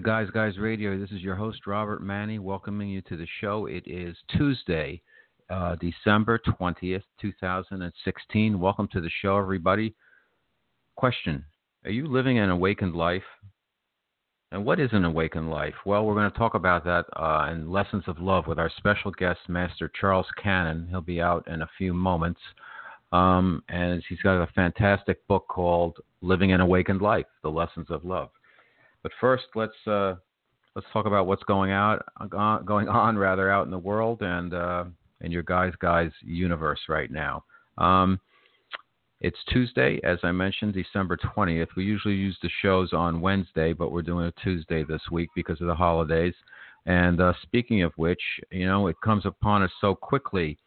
to Guys Guys Radio. This is your host, Robert Manni, welcoming you to the show. It is Tuesday, uh, December 20th, 2016. Welcome to the show, everybody. Question Are you living an awakened life? And what is an awakened life? Well, we're going to talk about that uh, in Lessons of Love with our special guest, Master Charles Cannon. He'll be out in a few moments. Um, and he's got a fantastic book called Living an Awakened Life: The Lessons of Love. But first, let's uh, let's talk about what's going out uh, going on rather out in the world and uh, in your guys guys universe right now. Um, it's Tuesday, as I mentioned, December 20th. We usually use the shows on Wednesday, but we're doing a Tuesday this week because of the holidays. And uh, speaking of which, you know, it comes upon us so quickly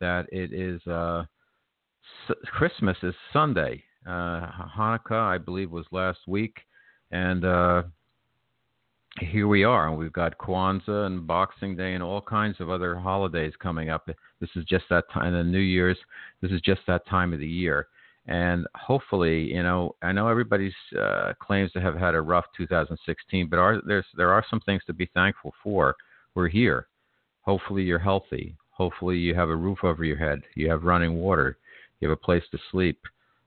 that it is uh, Christmas is Sunday. Uh, Hanukkah, I believe, was last week, and uh, here we are. And we've got Kwanzaa and Boxing Day and all kinds of other holidays coming up. This is just that time. And New Year's. This is just that time of the year. And hopefully, you know, I know everybody uh, claims to have had a rough 2016, but are, there's there are some things to be thankful for. We're here. Hopefully, you're healthy. Hopefully, you have a roof over your head. You have running water you have a place to sleep.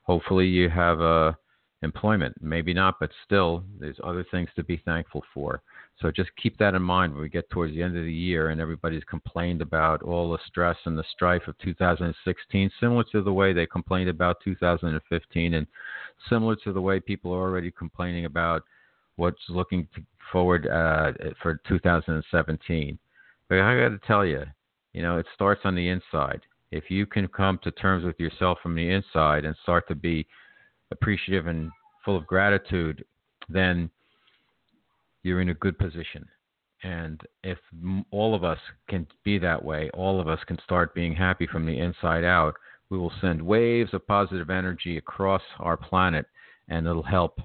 Hopefully, you have uh, employment. Maybe not, but still, there's other things to be thankful for. So just keep that in mind when we get towards the end of the year and everybody's complained about all the stress and the strife of 2016, similar to the way they complained about 2015, and similar to the way people are already complaining about what's looking forward uh, for 2017. But I got to tell you, you know, it starts on the inside if you can come to terms with yourself from the inside and start to be appreciative and full of gratitude, then you're in a good position. And if all of us can be that way, all of us can start being happy from the inside out, we will send waves of positive energy across our planet and it'll help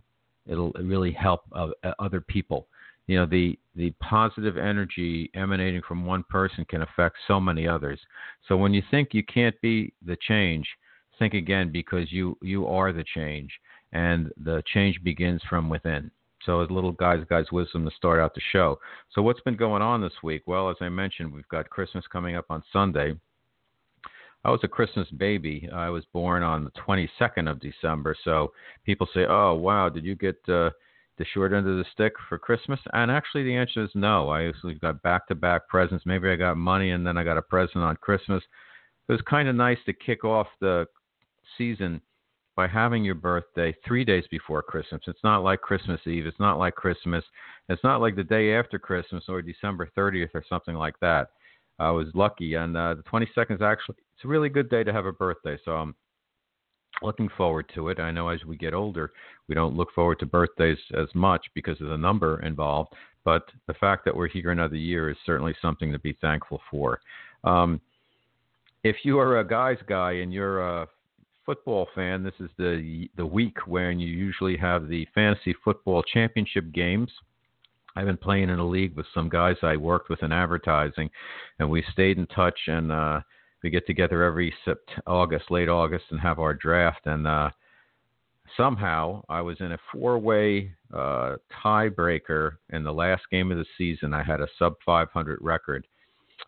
it'll really help uh, other people you know the the positive energy emanating from one person can affect so many others so when you think you can't be the change think again because you you are the change and the change begins from within so a little guys guys wisdom to start out the show so what's been going on this week well as i mentioned we've got christmas coming up on sunday I was a Christmas baby. I was born on the 22nd of December. So people say, "Oh, wow, did you get uh, the short end of the stick for Christmas? And actually, the answer is no. I usually got back to back presents. Maybe I got money and then I got a present on Christmas. It was kind of nice to kick off the season by having your birthday three days before Christmas. It's not like Christmas Eve. It's not like Christmas. It's not like the day after Christmas or December 30th or something like that. I was lucky, and uh, the 22nd is actually it's a really good day to have a birthday. So I'm looking forward to it. I know as we get older, we don't look forward to birthdays as much because of the number involved, but the fact that we're here another year is certainly something to be thankful for. Um, if you are a guy's guy and you're a football fan, this is the the week when you usually have the fantasy football championship games. I've been playing in a league with some guys I worked with in advertising, and we stayed in touch and. Uh, we get together every sept- August, late August, and have our draft. And uh, somehow I was in a four-way uh, tiebreaker in the last game of the season. I had a sub 500 record,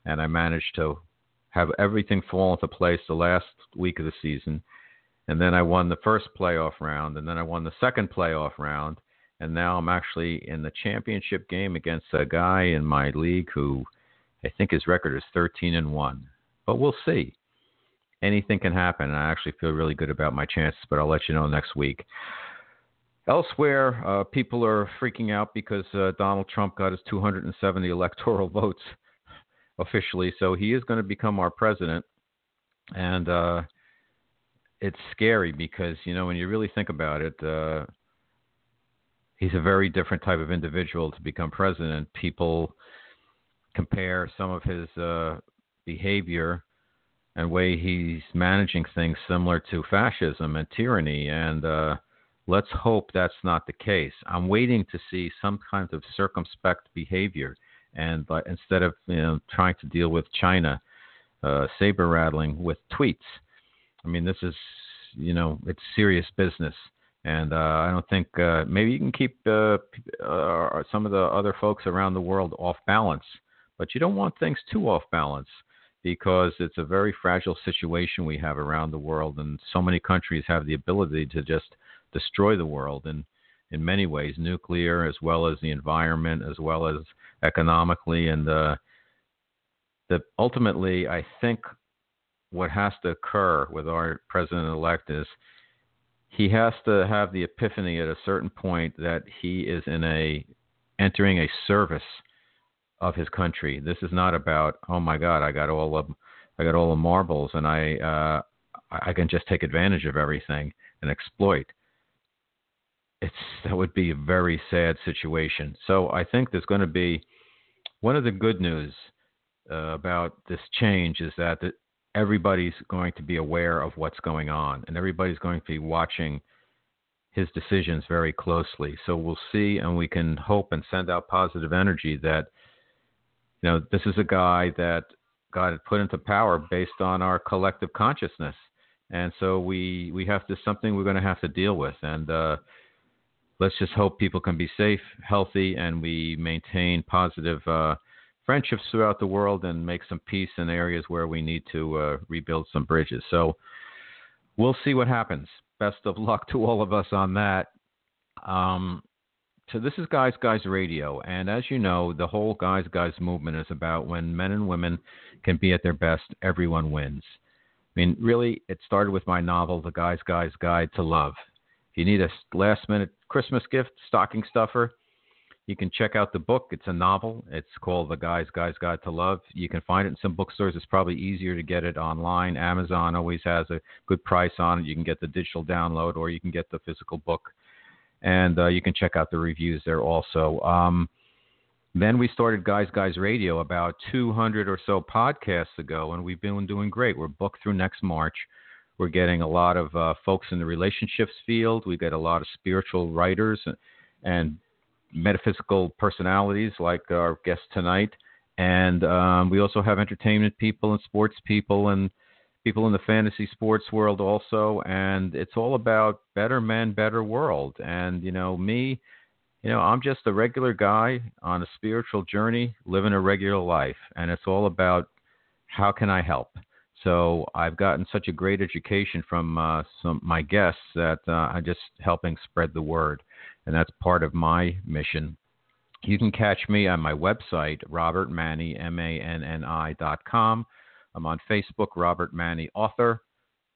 and I managed to have everything fall into place the last week of the season. And then I won the first playoff round, and then I won the second playoff round, and now I'm actually in the championship game against a guy in my league who I think his record is 13 and one but we'll see. Anything can happen, and I actually feel really good about my chances, but I'll let you know next week. Elsewhere, uh, people are freaking out because uh, Donald Trump got his 270 electoral votes officially, so he is going to become our president. And uh, it's scary because, you know, when you really think about it, uh, he's a very different type of individual to become president. People compare some of his uh, behavior and way he's managing things similar to fascism and tyranny. And uh, let's hope that's not the case. I'm waiting to see some kind of circumspect behavior, and uh, instead of you know trying to deal with China uh, saber rattling with tweets. I mean, this is you know it's serious business, And uh, I don't think uh, maybe you can keep uh, uh, some of the other folks around the world off balance, but you don't want things too off balance because it's a very fragile situation we have around the world, and so many countries have the ability to just destroy the world in in many ways, nuclear as well as the environment, as well as economically, and uh, that ultimately, I think what has to occur with our president elect is he has to have the epiphany at a certain point that he is in a entering a service of his country. This is not about oh my God, I got all of I got all the marbles and I uh, I can just take advantage of everything and exploit. It's that would be a very sad situation. So I think there's going to be one of the good news uh, about this change is that the, everybody's going to be aware of what's going on, and everybody's going to be watching his decisions very closely. So we'll see, and we can hope and send out positive energy that you know this is a guy that God had put into power based on our collective consciousness, and so we we have to something we're going to have to deal with, and uh, let's just hope people can be safe, healthy, and we maintain positive. Uh, friendships throughout the world and make some peace in areas where we need to uh, rebuild some bridges. So we'll see what happens. Best of luck to all of us on that. Um, so this is Guys Guys Radio, and as you know, the whole Guys Guys movement is about when men and women can be at their best, everyone wins. I mean, really, it started with my novel, The Guys Guys Guide to Love. If you need a last minute Christmas gift, stocking stuffer, you can check out the book. It's a novel. It's called The Guy's Guy's Guide to Love. You can find it in some bookstores. It's probably easier to get it online. Amazon always has a good price on it. You can get the digital download or you can get the physical book. And uh, you can check out the reviews there also. Um, then we started Guys Guys Radio about 200 or so podcasts ago, and we've been doing great. We're booked through next March. We're getting a lot of uh, folks in the relationships field. We get a lot of spiritual writers and metaphysical personalities like our guest tonight, and um, we also have entertainment people and sports people and people in the fantasy sports world also. And it's all about better men, better world. And you know me, you know I'm just a regular guy on a spiritual journey, living a regular life, and it's all about how can I help. So I've gotten such a great education from uh, some my guests that uh, I'm just helping spread the word and that's part of my mission. You can catch me on my website, Robert Manni, M-A-N-N-I dot com. I'm on Facebook, Robert Manni Author,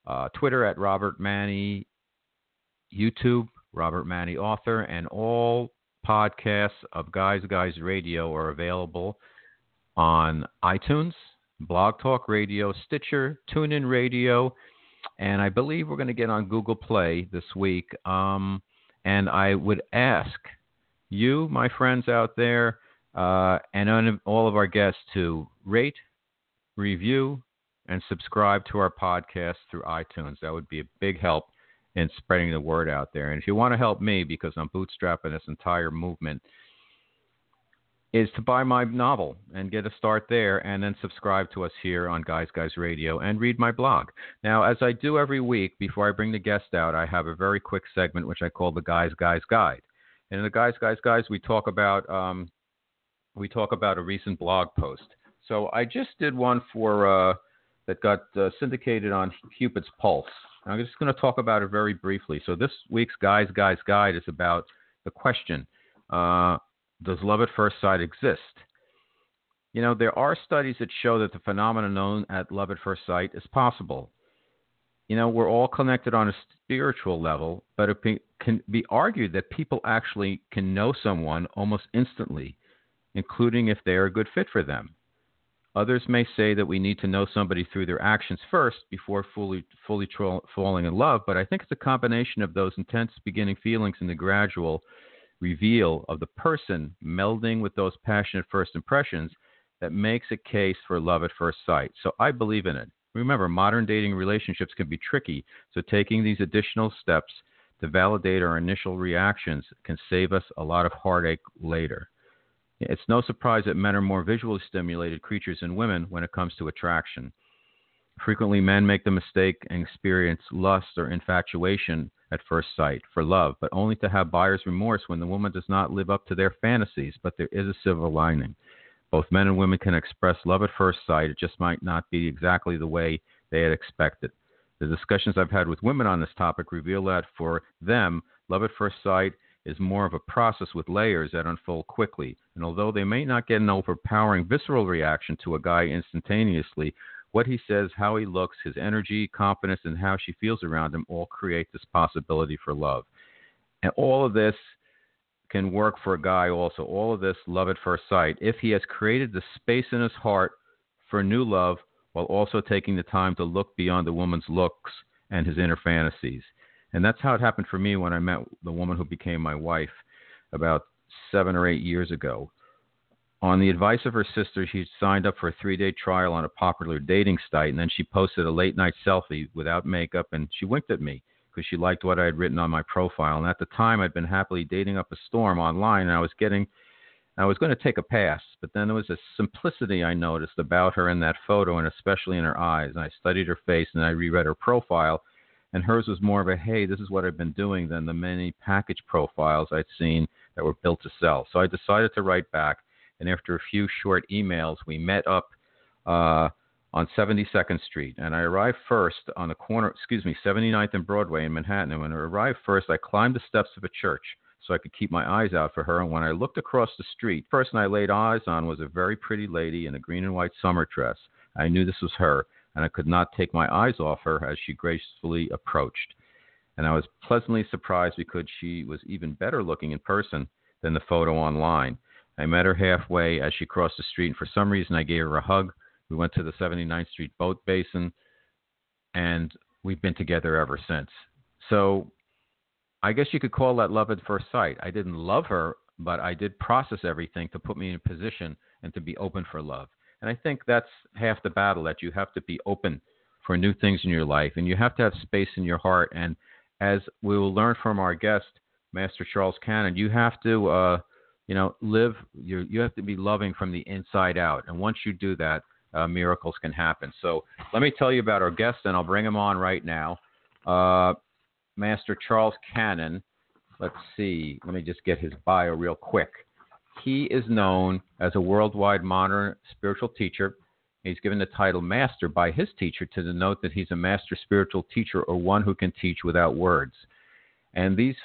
uh, Twitter at Robert Manni, YouTube, Robert Manni Author, and all podcasts of Guys Guys Radio are available on iTunes, Blog Talk Radio, Stitcher, TuneIn Radio, and I believe we're going to get on Google Play this week. Um, and I would ask you, my friends out there, uh, and all of our guests to rate, review, and subscribe to our podcast through iTunes. That would be a big help in spreading the word out there. And if you want to help me, because I'm bootstrapping this entire movement, is to buy my novel and get a start there and then subscribe to us here on Guys Guys Radio and read my blog. Now, as I do every week before I bring the guest out, I have a very quick segment which I call the Guys Guys Guide. And in the Guys Guys Guys, we talk about um, we talk about a recent blog post. So I just did one for uh, that got uh, syndicated on Cupid's Pulse. I'm just going to talk about it very briefly. So this week's Guys Guys Guide is about the question. Uh, does love at first sight exist? You know, there are studies that show that the phenomenon known as love at first sight is possible. You know, we're all connected on a spiritual level, but it can be argued that people actually can know someone almost instantly, including if they are a good fit for them. Others may say that we need to know somebody through their actions first before fully fully tro- falling in love, but I think it's a combination of those intense beginning feelings and the gradual reveal of the person melding with those passionate first impressions that makes a case for love at first sight. So I believe in it. Remember, modern dating relationships can be tricky, so taking these additional steps to validate our initial reactions can save us a lot of heartache later. It's no surprise that men are more visually stimulated creatures than women when it comes to attraction. Frequently, men make the mistake and experience lust or infatuation at first sight for love, but only to have buyer's remorse when the woman does not live up to their fantasies. But there is a silver lining. Both men and women can express love at first sight. It just might not be exactly the way they had expected. The discussions I've had with women on this topic reveal that for them, love at first sight is more of a process with layers that unfold quickly. And although they may not get an overpowering visceral reaction to a guy instantaneously, what he says, how he looks, his energy, confidence, and how she feels around him all create this possibility for love. And all of this can work for a guy also. All of this love at first sight. If he has created the space in his heart for new love while also taking the time to look beyond the woman's looks and his inner fantasies. And that's how it happened for me when I met the woman who became my wife about seven or eight years ago. On the advice of her sister, she signed up for a three day trial on a popular dating site, and then she posted a late night selfie without makeup, and she winked at me because she liked what I had written on my profile. And at the time, I'd been happily dating up a storm online, and I was getting, I was going to take a pass. But then there was a simplicity I noticed about her in that photo, and especially in her eyes. And I studied her face, and I reread her profile, and hers was more of a hey, this is what I've been doing than the many package profiles I'd seen that were built to sell. So I decided to write back and after a few short emails, we met up uh, on 72nd Street. And I arrived first on the corner, excuse me, 79th and Broadway in Manhattan. And when I arrived first, I climbed the steps of a church so I could keep my eyes out for her. And when I looked across the street, the person I laid eyes on was a very pretty lady in a green and white summer dress. I knew this was her, and I could not take my eyes off her as she gracefully approached. And I was pleasantly surprised because she was even better looking in person than the photo online. I met her halfway as she crossed the street, and for some reason, I gave her a hug. We went to the 79th Street boat basin, and we've been together ever since. So I guess you could call that love at first sight. I didn't love her, but I did process everything to put me in a position and to be open for love. And I think that's half the battle that you have to be open for new things in your life, and you have to have space in your heart. And as we will learn from our guest, Master Charles Cannon, you have to. Uh, you know, live. You you have to be loving from the inside out, and once you do that, uh, miracles can happen. So let me tell you about our guest, and I'll bring him on right now. Uh, Master Charles Cannon. Let's see. Let me just get his bio real quick. He is known as a worldwide modern spiritual teacher. He's given the title Master by his teacher to denote that he's a master spiritual teacher or one who can teach without words. And these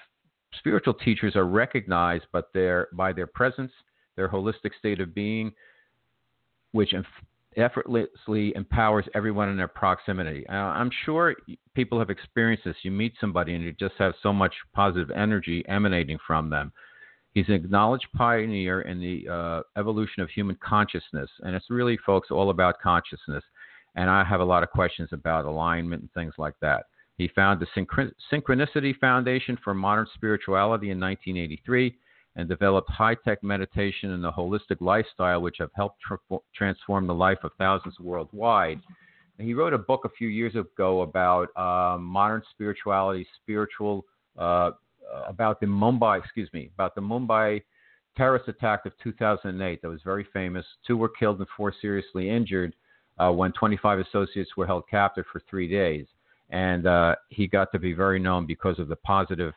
spiritual teachers are recognized but their, by their presence, their holistic state of being, which effortlessly empowers everyone in their proximity. Uh, I'm sure people have experienced this. You meet somebody and you just have so much positive energy emanating from them. He's an acknowledged pioneer in the uh, evolution of human consciousness, and it's really, folks, all about consciousness. And I have a lot of questions about alignment and things like that. He founded the Synchronicity Foundation for Modern Spirituality in 1983 and developed high tech meditation and the holistic lifestyle, which have helped tr- transform the life of thousands worldwide. And he wrote a book a few years ago about uh, modern spirituality, spiritual, uh, about the Mumbai, excuse me, about the Mumbai terrorist attack of 2008 that was very famous. Two were killed and four seriously injured uh, when 25 associates were held captive for three days and uh, he got to be very known because of the positive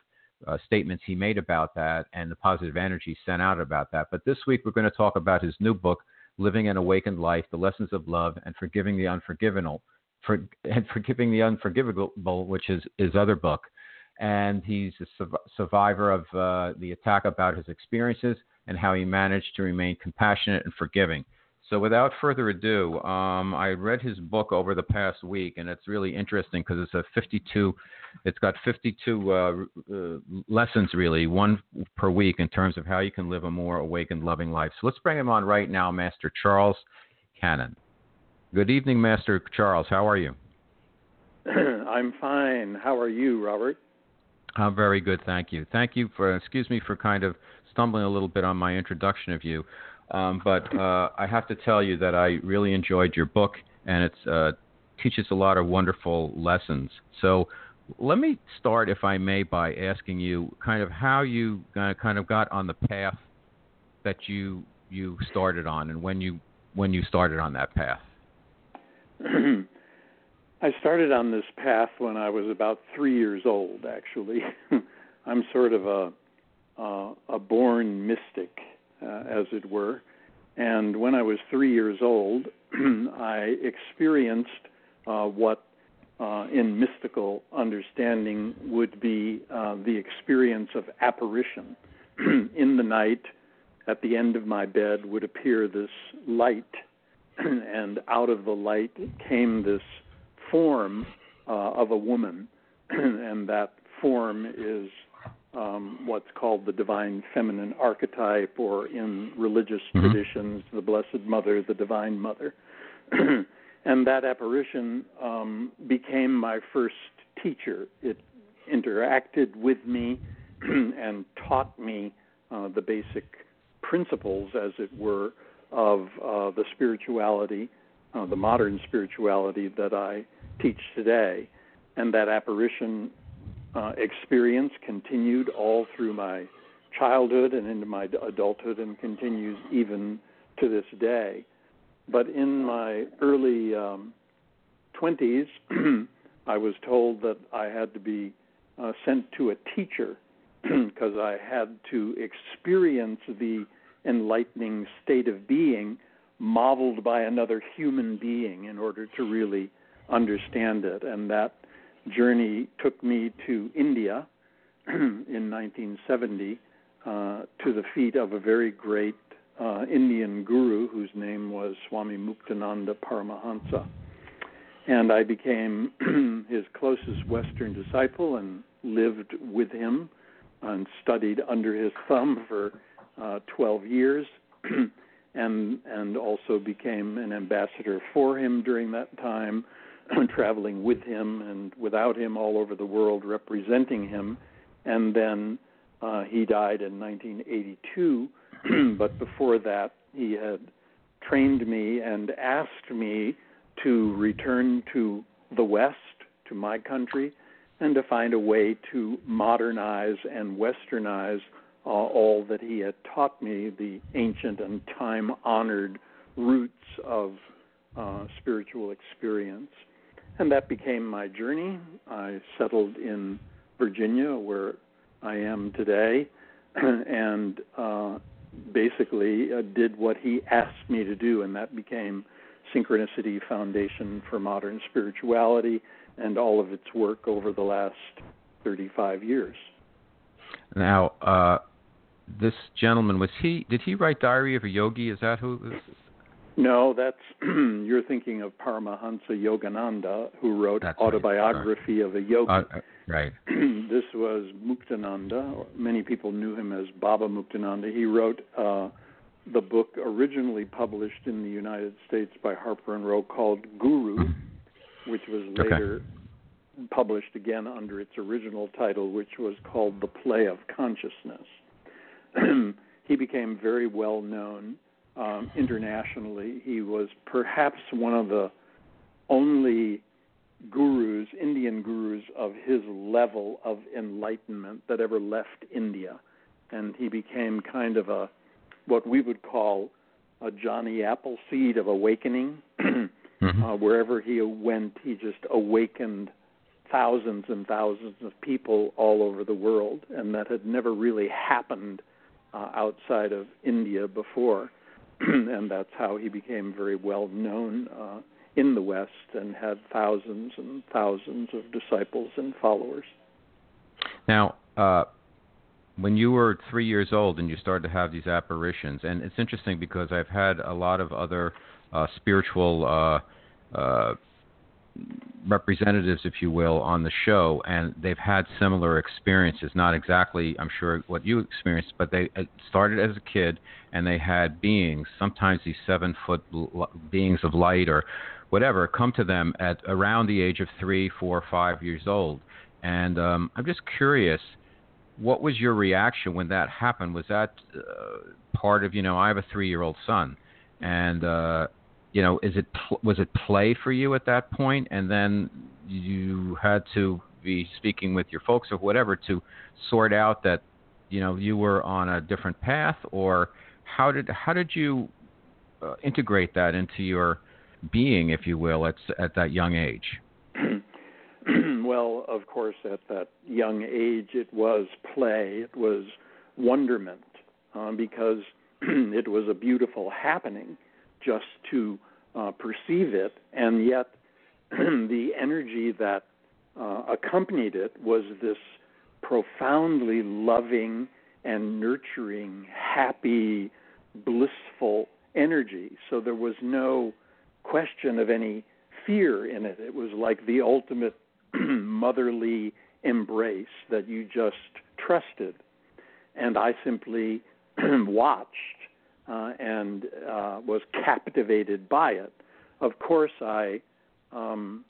uh, statements he made about that and the positive energy sent out about that. But this week we're going to talk about his new book, Living an Awakened Life: The Lessons of Love and Forgiving the Unforgivable, for, and Forgiving the Unforgivable, which is his other book. And he's a su- survivor of uh, the attack about his experiences and how he managed to remain compassionate and forgiving. So, without further ado, um, I read his book over the past week, and it's really interesting because it's a 52. It's got 52 uh, uh, lessons, really, one per week, in terms of how you can live a more awakened, loving life. So, let's bring him on right now, Master Charles Cannon. Good evening, Master Charles. How are you? I'm fine. How are you, Robert? I'm very good, thank you. Thank you for excuse me for kind of stumbling a little bit on my introduction of you. Um, but uh, I have to tell you that I really enjoyed your book, and it uh, teaches a lot of wonderful lessons. So let me start, if I may, by asking you kind of how you kind of got on the path that you you started on, and when you when you started on that path. I started on this path when I was about three years old. Actually, I'm sort of a uh, a born mystic, uh, as it were. And when I was three years old, I experienced uh, what, uh, in mystical understanding, would be uh, the experience of apparition. in the night, at the end of my bed, would appear this light, and out of the light came this form uh, of a woman, and that form is um, what's called the divine feminine archetype, or in religious mm-hmm. traditions, the Blessed Mother, the Divine Mother. and that apparition um, became my first teacher. It interacted with me and taught me uh, the basic principles, as it were, of uh, the spirituality, uh, the modern spirituality that I teach today. And that apparition uh, experience continued all through my childhood and into my adulthood and continues even to this day. But in my early um, 20s, I was told that I had to be uh, sent to a teacher because I had to experience the enlightening state of being modeled by another human being in order to really understand it. And that journey took me to India in 1970 uh, to the feet of a very great uh, Indian guru whose name was Swami Muktananda Paramahansa. And I became his closest Western disciple and lived with him and studied under his thumb for uh, 12 years. and and also became an ambassador for him during that time traveling with him and without him all over the world representing him. And then uh, he died in 1982. but before that, he had trained me and asked me to return to the West, to my country, and to find a way to modernize and westernize uh, all that he had taught me, the ancient and time honored roots of uh, spiritual experience. And that became my journey. I settled in Virginia, where I am today, and uh, basically uh, did what he asked me to do, and that became Synchronicity Foundation for Modern Spirituality and all of its work over the last 35 years. Now, uh, this gentleman was he? Did he write Diary of a Yogi? Is that who? No, that's you're thinking of Paramahansa Yogananda, who wrote that's Autobiography right. of a Yogi. Uh, uh, right. this was Muktananda. Many people knew him as Baba Muktananda. He wrote uh, the book originally published in the United States by Harper and Row called Guru, which was later okay. published again under its original title, which was called The Play of Consciousness. he became very well known um, internationally. He was perhaps one of the only gurus, Indian gurus of his level of enlightenment that ever left India. And he became kind of a what we would call a Johnny Appleseed of awakening. mm-hmm. uh, wherever he went, he just awakened thousands and thousands of people all over the world, and that had never really happened uh, outside of India before. and that's how he became very well known uh, in the West and had thousands and thousands of disciples and followers. Now, uh, when you were three years old and you started to have these apparitions, and it's interesting because I've had a lot of other uh, spiritual uh, uh, representatives, if you will, on the show, and they've had similar experiences. Not exactly, I'm sure, what you experienced, but they started as a kid and they had beings, sometimes these seven foot beings of light or whatever, come to them at around the age of three, four, five years old. And um, I'm just curious, what was your reaction when that happened? Was that uh, part of, you know, I have a three year old son, and uh, you know, is it was it play for you at that point, and then you had to be speaking with your folks or whatever to sort out that you know you were on a different path, or how did how did you uh, integrate that into your being, if you will, at at that young age? Well, of course, at that young age, it was play, it was wonderment, um, because it was a beautiful happening just to uh, perceive it, and yet the energy that uh, accompanied it was this profoundly loving and nurturing, happy, blissful energy. So there was no question of any fear in it. It was like the ultimate motherly embrace that you just trusted. And I simply watched uh, and uh, was captivated by it. Of course, I um,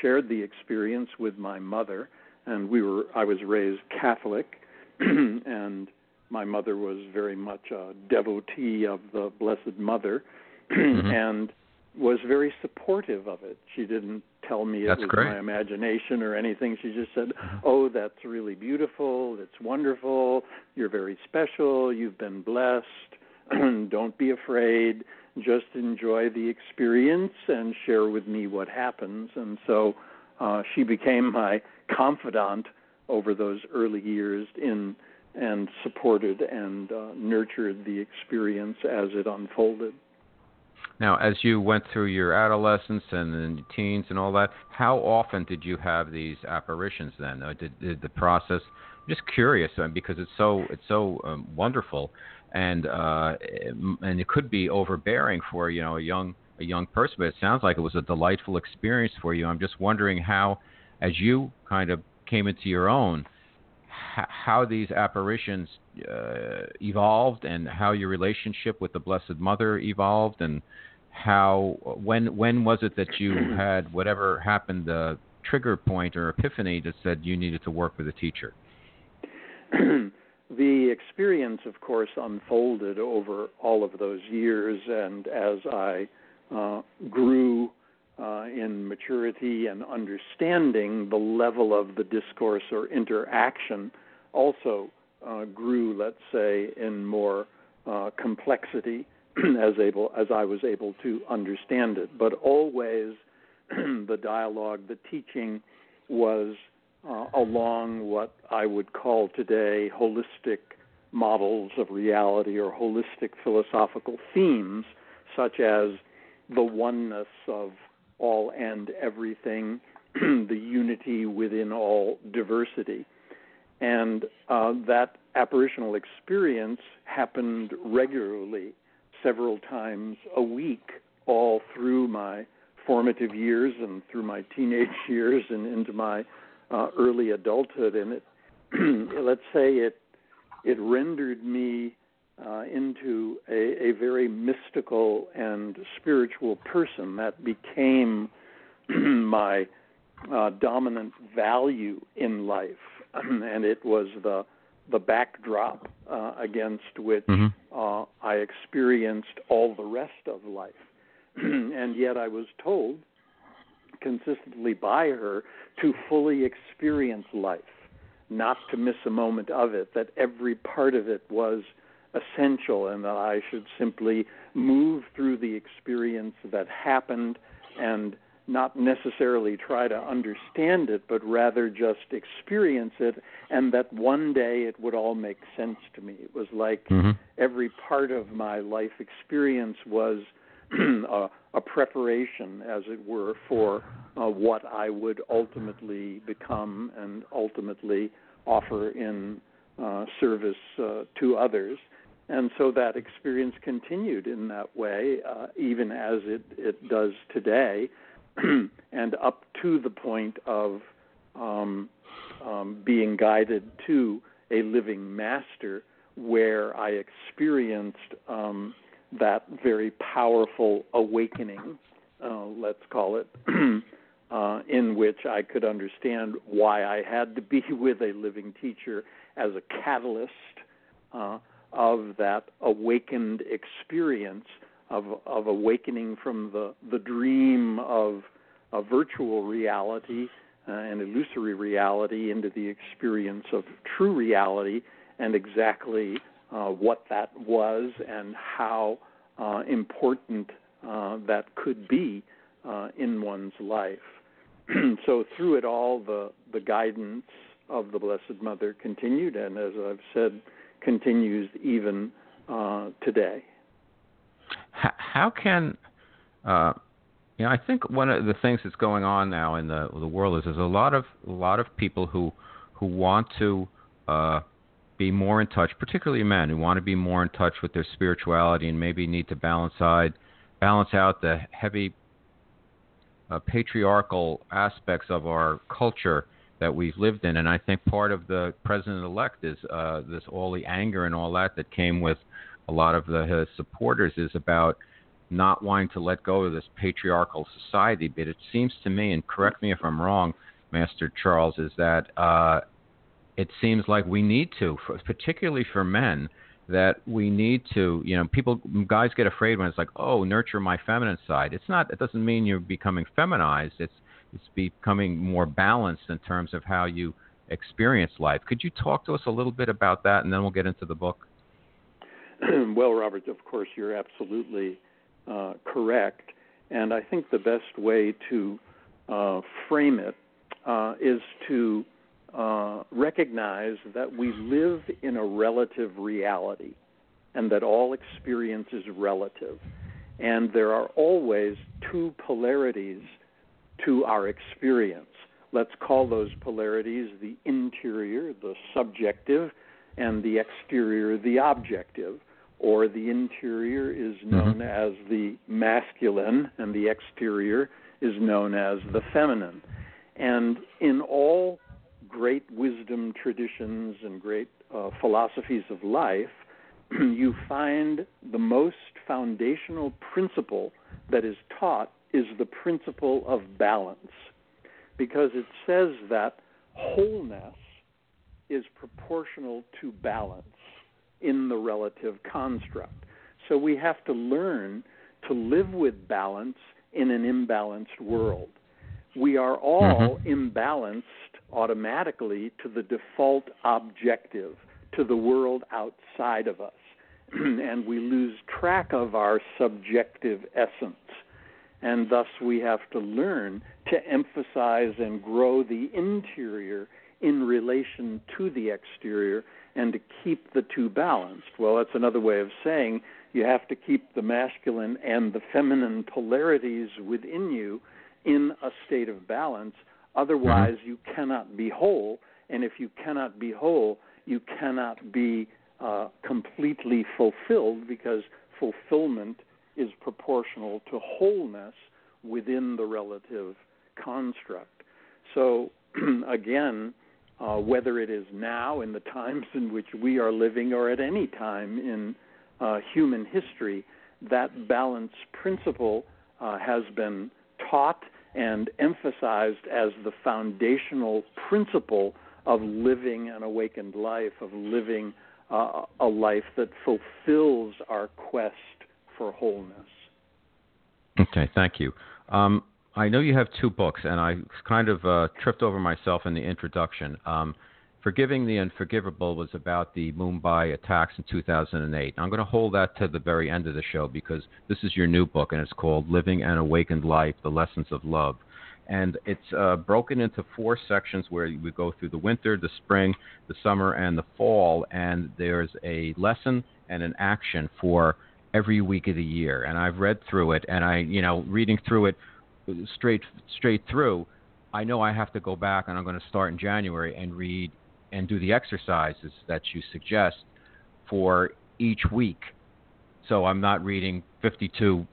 shared the experience with my mother, and we were. I was raised Catholic, and my mother was very much a devotee of the Blessed Mother, mm-hmm. and was very supportive of it. She didn't tell me it was great. my imagination or anything. She just said, mm-hmm. "Oh, that's really beautiful. It's wonderful. You're very special. You've been blessed. Don't be afraid. Just enjoy the experience and share with me what happens." And so uh, she became my confidant over those early years in and supported and uh, nurtured the experience as it unfolded. Now, as you went through your adolescence and then teens and all that, how often did you have these apparitions? Then, uh, did, did the process? I'm just curious uh, because it's so it's so um, wonderful, and uh, and it could be overbearing for you know a young a young person, but it sounds like it was a delightful experience for you. I'm just wondering how, as you kind of came into your own, how these apparitions uh, evolved and how your relationship with the Blessed Mother evolved and how when when was it that you had whatever happened the trigger point or epiphany that said you needed to work with a teacher the experience of course unfolded over all of those years and as i uh, grew uh, in maturity and understanding the level of the discourse or interaction also uh, grew let's say in more uh, complexity as able as I was able to understand it. But always the dialogue, the teaching was uh, along what I would call today holistic models of reality or holistic philosophical themes, such as the oneness of all and everything, the unity within all diversity. And uh, that apparitional experience happened regularly several times a week all through my formative years and through my teenage years and into my uh, early adulthood. And it, let's say it, it rendered me uh, into a, a very mystical and spiritual person that became my uh, dominant value in life, and it was the the backdrop uh, against which mm-hmm. uh, I experienced all the rest of life. and yet I was told consistently by her to fully experience life, not to miss a moment of it, that every part of it was essential and that I should simply move through the experience that happened and not necessarily try to understand it, but rather just experience it, and that one day it would all make sense to me. It was like mm-hmm. every part of my life experience was a, a, preparation, as it were, for uh, what I would ultimately become and ultimately offer in uh, service uh, to others. And so that experience continued in that way, uh, even as it, it does today. and up to the point of um, um, being guided to a living master where I experienced um, that very powerful awakening, uh, let's call it, uh, in which I could understand why I had to be with a living teacher as a catalyst uh, of that awakened experience of of awakening from the the dream of a virtual reality uh, and illusory reality into the experience of true reality and exactly uh, what that was and how uh, important uh, that could be uh, in one's life. so through it all, the the guidance of the Blessed Mother continued, and as I've said, continues even uh, today. How can you know? I think one of the things that's going on now in the the world is there's a lot of a lot of people who who want to uh, be more in touch, particularly men who want to be more in touch with their spirituality and maybe need to balance side balance out the heavy uh, patriarchal aspects of our culture that we've lived in. And I think part of the president elect is uh, this all the anger and all that that came with a lot of the, his supporters is about not wanting to let go of this patriarchal society. But it seems to me, and correct me if I'm wrong, Master Charles, is that uh, it seems like we need to, for, particularly for men, that we need to, you know, people, guys get afraid when it's like, oh, nurture my feminine side. It's not. It doesn't mean you're becoming feminized. It's it's becoming more balanced in terms of how you experience life. Could you talk to us a little bit about that, and then we'll get into the book? well, Robert, of course, you're absolutely uh, correct, and I think the best way to uh, frame it uh, is to uh, recognize that we live in a relative reality and that all experience is relative. And there are always two polarities to our experience. Let's call those polarities the interior, the subjective, and the exterior, the objective. Or the interior is known mm-hmm. as the masculine, and the exterior is known as the feminine. And in all great wisdom traditions and great uh, philosophies of life, you find the most foundational principle that is taught is the principle of balance. Because it says that wholeness is proportional to balance in the relative construct. So we have to learn to live with balance in an imbalanced world. We are all mm-hmm. imbalanced automatically to the default objective, to the world outside of us. and we lose track of our subjective essence. And thus, we have to learn to emphasize and grow the interior in relation to the exterior and to keep the two balanced. Well, that's another way of saying you have to keep the masculine and the feminine polarities within you in a state of balance Otherwise, mm-hmm. you cannot be whole. And if you cannot be whole, you cannot be uh, completely fulfilled because fulfillment is proportional to wholeness within the relative construct. So, again, uh, whether it is now in the times in which we are living or at any time in uh, human history, that balance principle uh, has been taught and emphasized as the foundational principle of living an awakened life, of living uh, a life that fulfills our quest for wholeness. Okay, thank you. Um, I know you have two books, and I kind of uh, tripped over myself in the introduction. Um, Forgiving the Unforgivable was about the Mumbai attacks in 2008. I'm going to hold that to the very end of the show because this is your new book and it's called Living an Awakened Life The Lessons of Love. And it's uh, broken into four sections where we go through the winter, the spring, the summer, and the fall. And there's a lesson and an action for every week of the year. And I've read through it, and I, you know, reading through it straight straight through, I know I have to go back, and I'm going to start in January and read and do the exercises that you suggest for each week. So I'm not reading 52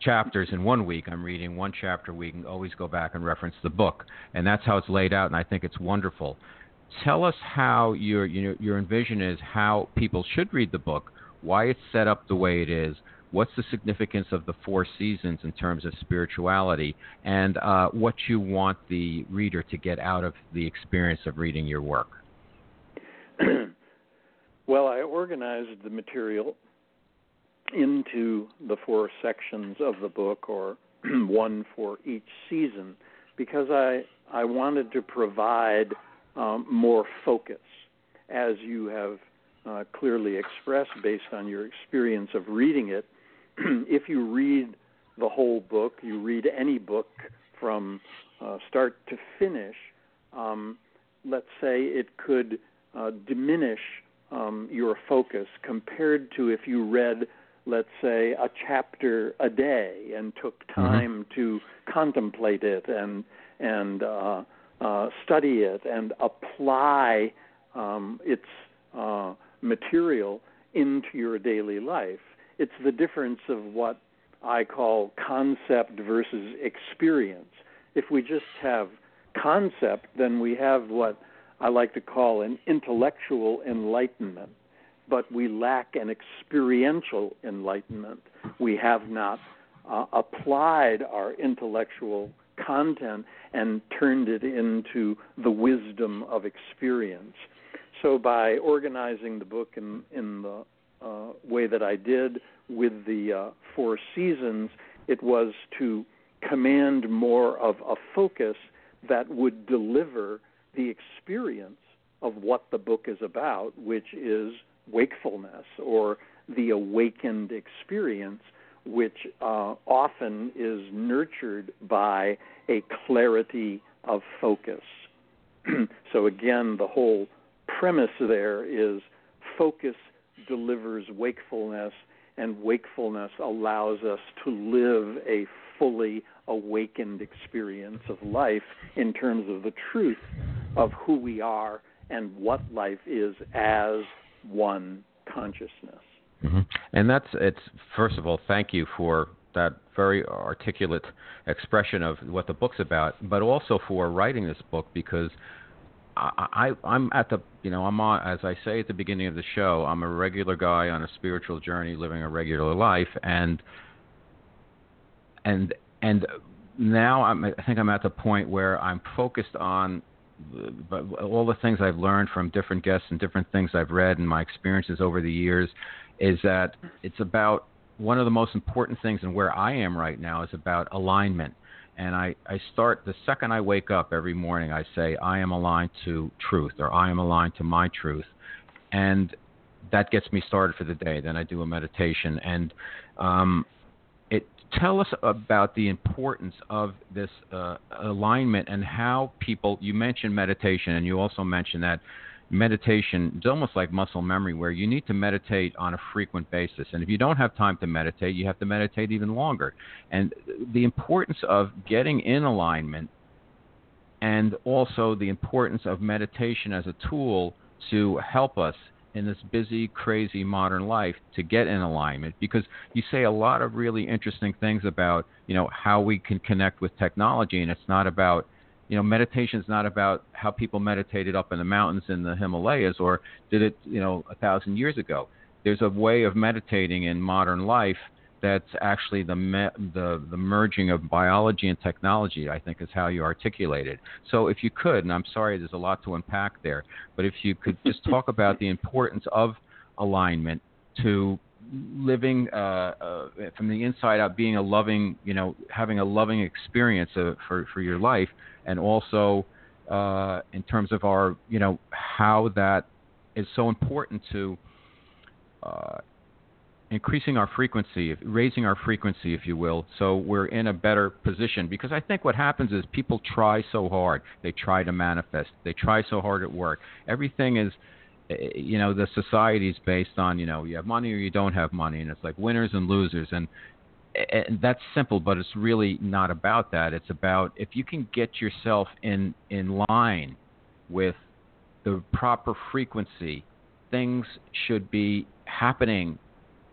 chapters in one week. I'm reading one chapter a week and always go back and reference the book. And that's how it's laid out, and I think it's wonderful. Tell us how your your, envision is how people should read the book, why it's set up the way it is, what's the significance of the four seasons in terms of spirituality, and uh, what you want the reader to get out of the experience of reading your work. well, I organized the material into the four sections of the book, or one for each season, because I I wanted to provide um, more focus, as you have uh, clearly expressed based on your experience of reading it. if you read the whole book, you read any book from uh, start to finish, um, let's say it could uh, diminish um, your focus compared to if you read, let's say, a chapter a day and took Mm-hmm. time mm-hmm. to contemplate it and and uh, uh, study it and apply um, its uh, material into your daily life. It's the difference of what I call concept versus experience. If we just have concept, then we have what I like to call an intellectual enlightenment, but we lack an experiential enlightenment. We have not uh, applied our intellectual content and turned it into the wisdom of experience. So, by organizing the book in, in the uh, way that I did with the uh, four seasons, it was to command more of a focus that would deliver the experience of what the book is about, which is wakefulness or the awakened experience, which uh, often is nurtured by a clarity of focus. so, again, the whole premise there is focus delivers wakefulness, and wakefulness allows us to live a fully awakened experience of life in terms of the truth of who we are and what life is as one consciousness. Mm-hmm. And that's it's first of all, thank you for that very articulate expression of what the book's about, but also for writing this book because I, I I'm at the you know I'm on as I say at the beginning of the show I'm a regular guy on a spiritual journey living a regular life and and and now I'm I think I'm at the point where I'm focused on all the things I've learned from different guests and different things I've read and my experiences over the years is that it's about one of the most important things and where I am right now is about alignment. And I, I start the second I wake up every morning, I say, I am aligned to truth or I am aligned to my truth. And that gets me started for the day. Then I do a meditation. And um, it tell us about the importance of this uh, alignment and how people, you mentioned meditation and you also mentioned that meditation is almost like muscle memory where you need to meditate on a frequent basis. And if you don't have time to meditate you have to meditate even longer. And the importance of getting in alignment and also the importance of meditation as a tool to help us in this busy crazy modern life to get in alignment. Because you say a lot of really interesting things about you know how we can connect with technology and it's not about you know, meditation is not about how people meditated up in the mountains in the Himalayas or did it, you know, a thousand years ago. There's a way of meditating in modern life that's actually the me- the the merging of biology and technology. I think is how you articulate it. So if you could, and I'm sorry, there's a lot to unpack there, but if you could just talk about the importance of alignment to living uh, uh, from the inside out, being a loving, you know, having a loving experience of, for for your life, and also uh, in terms of our, you know, how that is so important to uh, increasing our frequency, raising our frequency, if you will, so we're in a better position. Because I think what happens is people try so hard, they try to manifest, they try so hard at work. Everything is you know the society is based on you know you have money or you don't have money and it's like winners and losers and and that's simple but it's really not about that. It's about if you can get yourself in in line with the proper frequency things should be happening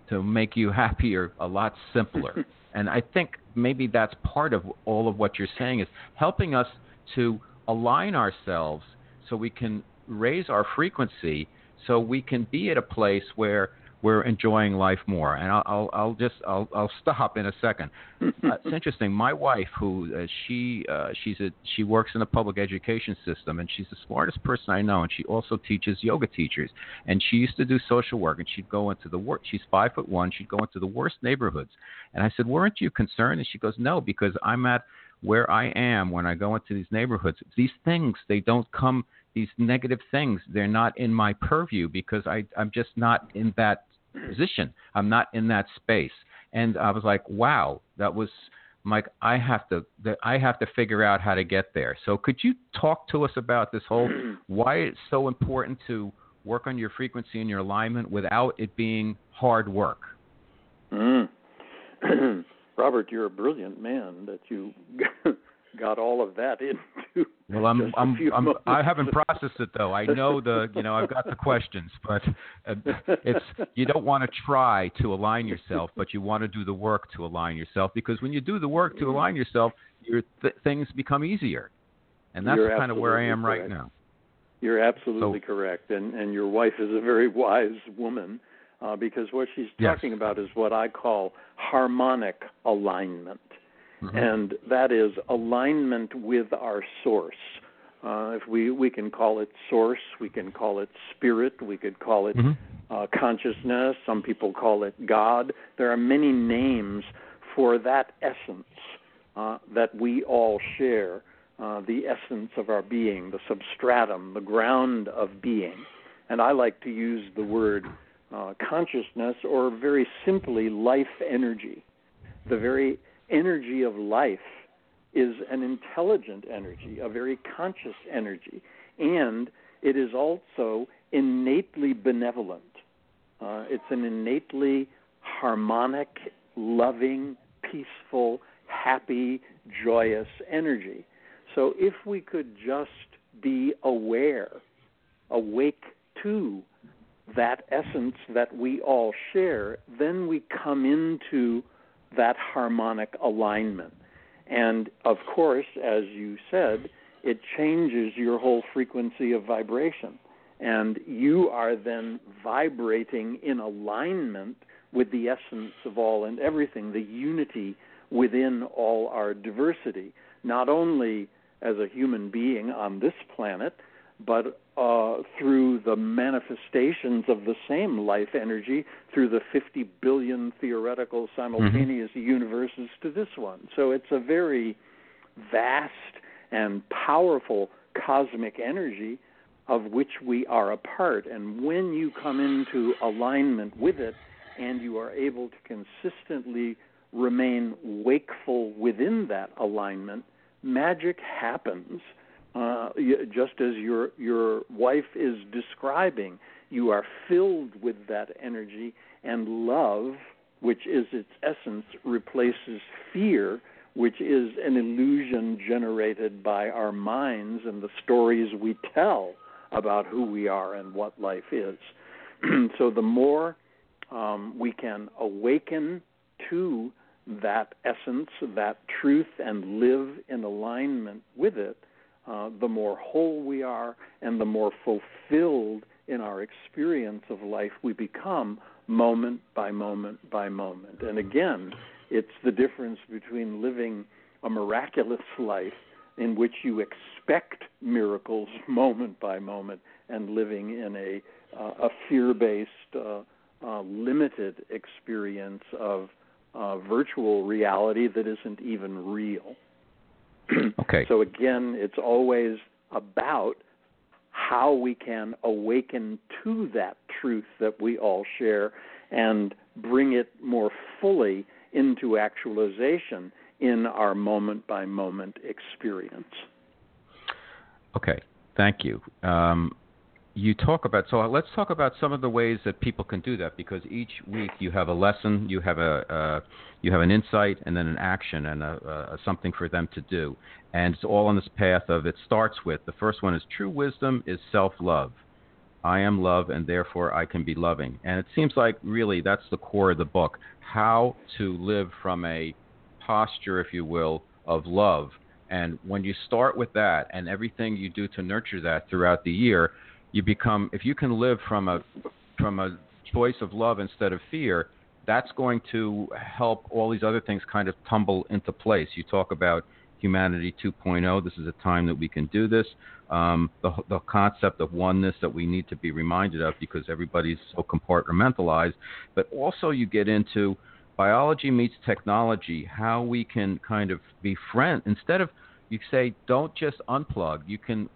to make you happier a lot simpler. And i think maybe that's part of all of what you're saying is helping us to align ourselves so we can raise our frequency so we can be at a place where we're enjoying life more. And I'll, I'll, I'll just I'll, I'll stop in a second. uh, it's interesting. My wife, who uh, she uh, she's a she works in the public education system, and she's the smartest person I know. And she also teaches yoga teachers. And she used to do social work, and she'd go into the work. She's five foot one. She'd go into the worst neighborhoods. And I said, weren't you concerned? And she goes, no, because I'm at where I am when I go into these neighborhoods. These things they don't come these negative things they're not in my purview because I I'm just not in that position. I'm not in that space. And I was like, wow, that was Mike, I have to I have to figure out how to get there. So could you talk to us about this whole why it's so important to work on your frequency and your alignment without it being hard work? Mm. Robert, you're a brilliant man that you got all of that into. Well, I'm, I'm, I'm I haven't processed it though. I know the, you know, I've got the questions, but uh, it's you don't want to try to align yourself, but you want to do the work to align yourself because when you do the work to align yourself, your th- things become easier, and that's You're kind of where I am correct. right now. You're absolutely So- correct, and and your wife is a very wise woman uh, because what she's Yes. talking about is what I call harmonic alignment, Mhm. and that is alignment with our source. Uh, if we we can call it source, we can call it spirit, we could call it Mhm. uh, consciousness. Some people call it God. There are many names for that essence uh, that we all share, uh, the essence of our being, the substratum, the ground of being. And I like to use the word uh, consciousness, or very simply, life energy. The very energy of life is an intelligent energy, a very conscious energy, and it is also innately benevolent. Uh, it's an innately harmonic, loving, peaceful, happy, joyous energy. So if we could just be aware, awake to that essence that we all share, then we come into that harmonic alignment. And of course, as you said, it changes your whole frequency of vibration. And you are then vibrating in alignment with the essence of all and everything, the unity within all our diversity, not only as a human being on this planet, but uh, through the manifestations of the same life energy through the 50 billion theoretical simultaneous universes to this one. So it's a very vast and powerful cosmic energy of which we are a part. And when you come into alignment with it and you are able to consistently remain wakeful within that alignment, magic happens. Uh, just as your your wife is describing, you are filled with that energy, and love, which is its essence, replaces fear, which is an illusion generated by our minds and the stories we tell about who we are and what life is. so the more um, we can awaken to that essence, that truth, and live in alignment with it, uh, the more whole we are and the more fulfilled in our experience of life we become moment by moment by moment. And again, it's the difference between living a miraculous life in which you expect miracles moment by moment and living in a uh, a fear-based, uh, uh, limited experience of uh, virtual reality that isn't even real. Okay. So again, it's always about how we can awaken to that truth that we all share and bring it more fully into actualization in our moment by moment experience. Okay, thank you. Um, you talk about so let's talk about some of the ways that people can do that because each week you have a lesson, you have a uh, you have an insight, and then an action and a, a, something for them to do, and it's all on this path of it starts with the first one is true wisdom is self love. I am love, and therefore I can be loving. And it seems like really that's the core of the book: how to live from a posture, if you will, of love. And when you start with that, and everything you do to nurture that throughout the year, you become if you can live from a from a choice of love instead of fear that's going to help all these other things kind of tumble into place. You talk about humanity 2.0 this is a time that we can do this. Um, the, the concept of oneness that we need to be reminded of because everybody's so compartmentalized. But also you get into biology meets technology how we can kind of be friends instead of you say don't just unplug. You can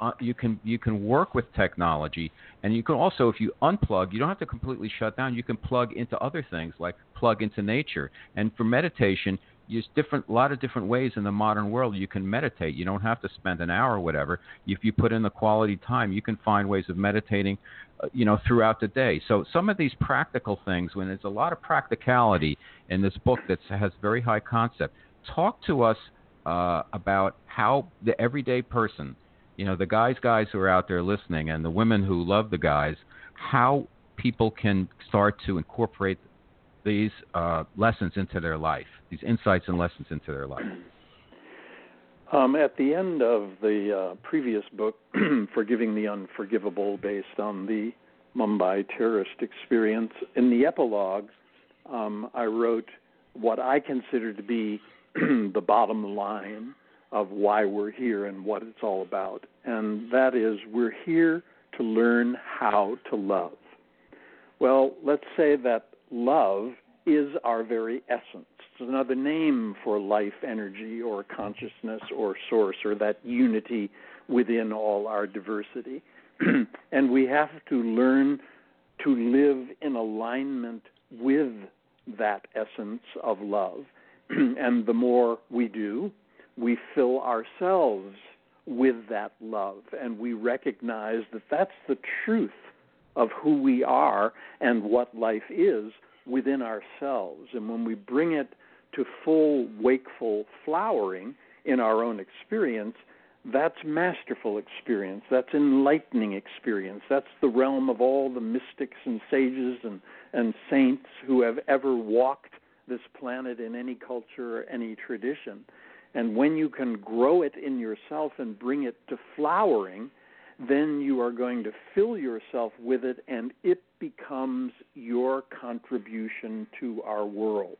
uh, you can you can work with technology, and you can also, if you unplug, you don't have to completely shut down. You can plug into other things, like plug into nature. And for meditation, there's different a lot of different ways in the modern world you can meditate. You don't have to spend an hour or whatever. If you put in the quality time, you can find ways of meditating, uh, you know, throughout the day. So some of these practical things, when there's a lot of practicality in this book that has very high concept, talk to us uh, about how the everyday person, you know, the guys, guys who are out there listening, and the women who love the guys, how people can start to incorporate these uh, lessons into their life, these insights and lessons into their life? Um, at the end of the uh, previous book, Forgiving the Unforgivable, based on the Mumbai terrorist experience, in the epilogue, um, I wrote what I consider to be the bottom line of why we're here and what it's all about. And that is, we're here to learn how to love. Well, let's say that love is our very essence. It's another name for life energy or consciousness or source or that unity within all our diversity. and we have to learn to live in alignment with that essence of love. and the more we do, we fill ourselves with that love and we recognize that that's the truth of who we are and what life is within ourselves. And when we bring it to full wakeful flowering in our own experience, that's masterful experience. That's enlightening experience. That's the realm of all the mystics and sages and, and saints who have ever walked this planet in any culture or any tradition. And when you can grow it in yourself and bring it to flowering, then you are going to fill yourself with it and it becomes your contribution to our world.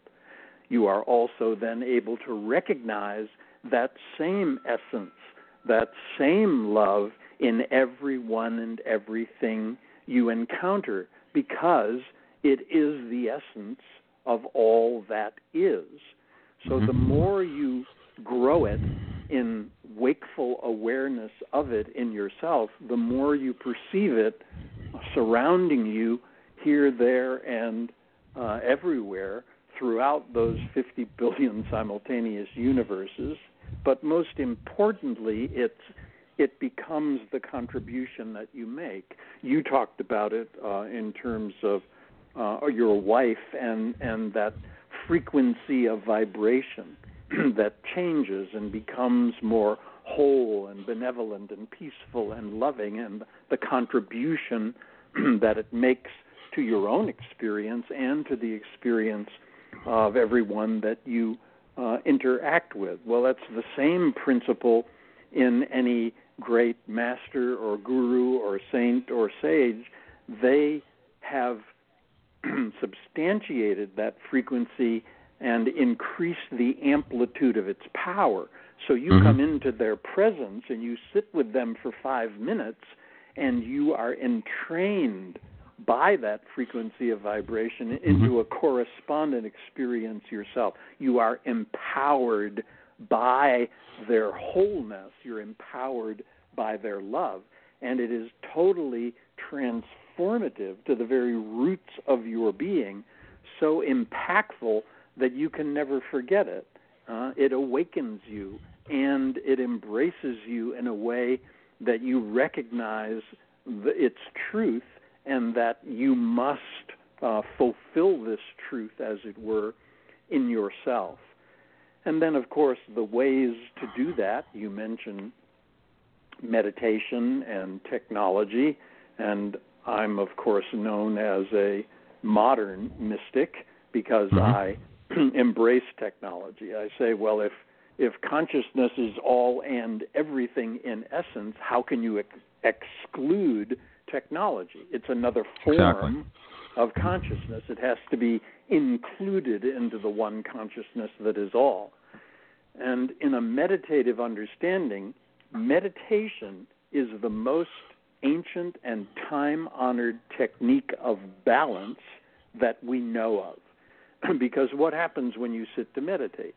You are also then able to recognize that same essence, that same love in everyone and everything you encounter because it is the essence of all that is. So mm-hmm. the more you grow it in wakeful awareness of it in yourself, the more you perceive it surrounding you here, there, and uh, everywhere throughout those 50 billion simultaneous universes. But most importantly, it's it becomes the contribution that you make. You talked about it uh, in terms of uh, your wife and and that frequency of vibration that changes and becomes more whole and benevolent and peaceful and loving, and the contribution that it makes to your own experience and to the experience of everyone that you uh, interact with. Well, that's the same principle in any great master or guru or saint or sage. They have substantiated that frequency and increase the amplitude of its power. So you mm-hmm. come into their presence and you sit with them for five minutes and you are entrained by that frequency of vibration mm-hmm. into a correspondent experience yourself. You are empowered by their wholeness, you're empowered by their love, and it is totally transformative to the very roots of your being, so impactful that you can never forget it. Uh, it awakens you and it embraces you in a way that you recognize the, its truth and that you must uh, fulfill this truth, as it were, in yourself. And then, of course, the ways to do that you mentioned meditation and technology, and I'm, of course, known as a modern mystic because mm-hmm. I embrace technology. I say, well, if if consciousness is all and everything in essence, how can you ex- exclude technology? It's another form exactly. of consciousness. It has to be included into the one consciousness that is all. And in a meditative understanding, meditation is the most ancient and time honored technique of balance that we know of. because what happens when you sit to meditate?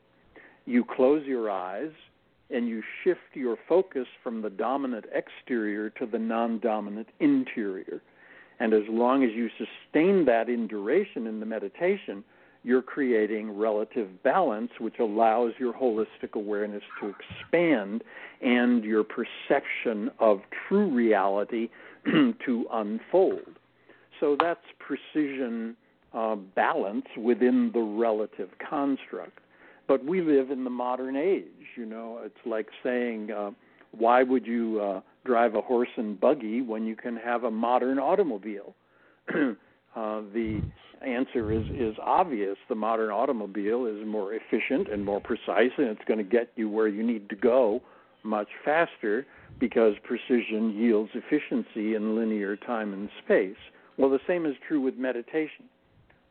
You close your eyes and you shift your focus from the dominant exterior to the non dominant interior. And as long as you sustain that in duration in the meditation, you're creating relative balance, which allows your holistic awareness to expand and your perception of true reality to unfold. So that's precision uh, balance within the relative construct. But we live in the modern age. You know, it's like saying, uh, why would you uh, drive a horse and buggy when you can have a modern automobile? uh, the answer is is obvious. The modern automobile is more efficient and more precise, and it's going to get you where you need to go much faster because precision yields efficiency in linear time and space. Well, the same is true with meditation.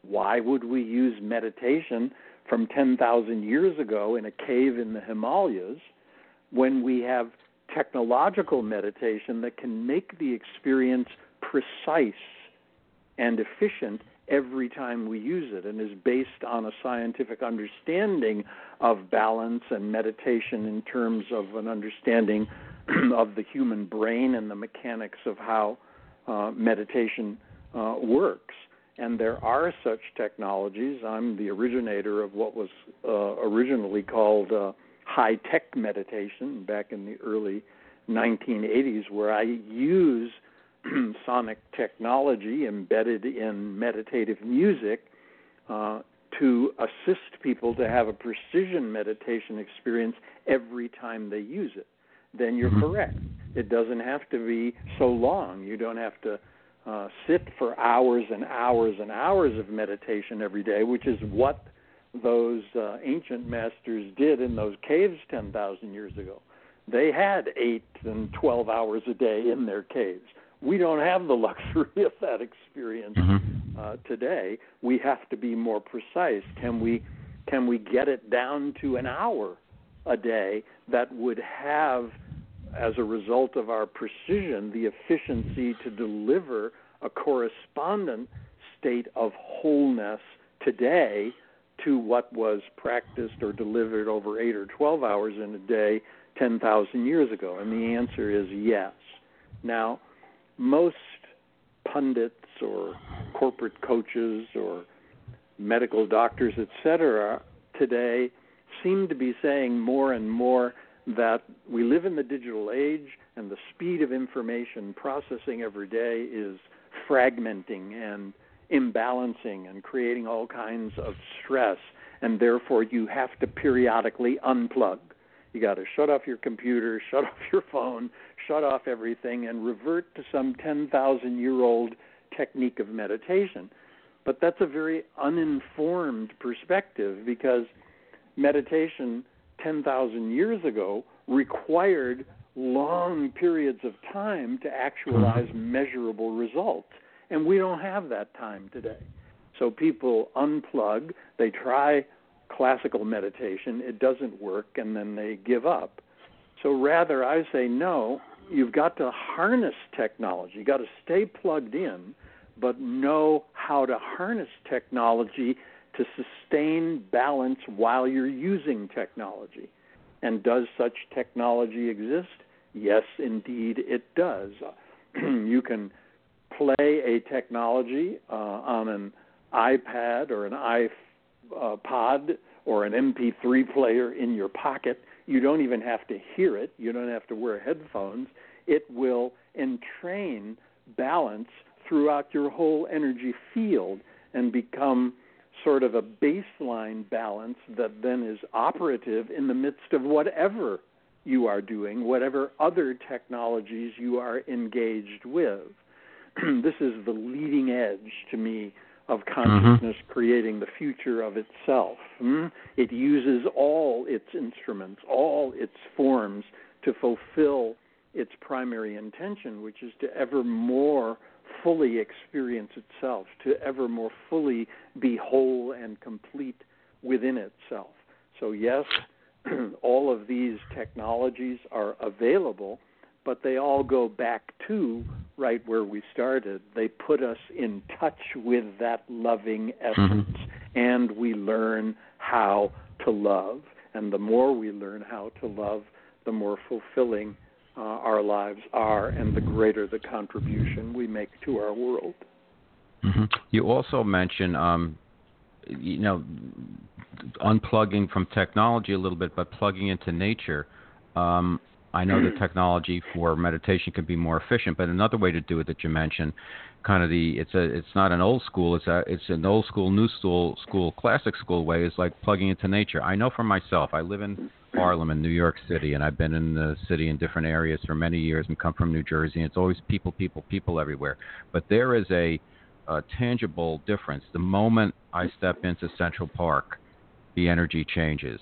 Why would we use meditation from 10,000 years ago in a cave in the Himalayas when we have technological meditation that can make the experience precise and efficient every time we use it and is based on a scientific understanding of balance and meditation in terms of an understanding of the human brain and the mechanics of how uh, meditation uh, works. And there are such technologies. I'm the originator of what was uh, originally called uh, high tech meditation back in the early 1980s, where I use sonic technology embedded in meditative music uh, to assist people to have a precision meditation experience every time they use it, then you're mm-hmm. correct. It doesn't have to be so long. You don't have to uh, sit for hours and hours and hours of meditation every day, which is what those uh, ancient masters did in those caves 10,000 years ago. They had eight and 12 hours a day in their caves we don't have the luxury of that experience mm-hmm. uh, today. We have to be more precise. Can we can we get it down to an hour a day that would have, as a result of our precision, the efficiency to deliver a correspondent state of wholeness today to what was practiced or delivered over eight or 12 hours in a day 10,000 years ago? And the answer is yes. Now, most pundits or corporate coaches or medical doctors, etc., today seem to be saying more and more that we live in the digital age and the speed of information processing every day is fragmenting and imbalancing and creating all kinds of stress, and therefore you have to periodically unplug. You got to shut off your computer, shut off your phone, shut off everything, and revert to some 10,000 year old technique of meditation. But that's a very uninformed perspective because meditation 10,000 years ago required long periods of time to actualize mm-hmm. measurable results. And we don't have that time today. So people unplug, they try classical meditation, it doesn't work, and then they give up. So rather, I say no, you've got to harness technology. You've got to stay plugged in, but know how to harness technology to sustain balance while you're using technology. And does such technology exist? Yes, indeed, it does. you can play a technology uh, on an iPad or an iPod or an MP3 player in your pocket. You don't even have to hear it. You don't have to wear headphones. It will entrain balance throughout your whole energy field and become sort of a baseline balance that then is operative in the midst of whatever you are doing, whatever other technologies you are engaged with. this is the leading edge to me of consciousness mm-hmm. creating the future of itself. Hmm? It uses all its instruments, all its forms to fulfill its primary intention, which is to ever more fully experience itself, to ever more fully be whole and complete within itself. So, yes, all of these technologies are available, but they all go back to right where we started. They put us in touch with that loving essence, mm-hmm. and we learn how to love. And the more we learn how to love, the more fulfilling uh, our lives are, and the greater the contribution we make to our world. Mm-hmm. You also mentioned um, you know, unplugging from technology a little bit, but plugging into nature. Um, I know the technology for meditation can be more efficient, but another way to do it that you mentioned, kind of the it's a it's not an old school, it's a it's an old school, new school, school, classic school way is like plugging into nature. I know for myself, I live in Harlem in New York City, and I've been in the city in different areas for many years, and come from New Jersey. And it's always people, people, people everywhere. But there is a, a tangible difference. The moment I step into Central Park, the energy changes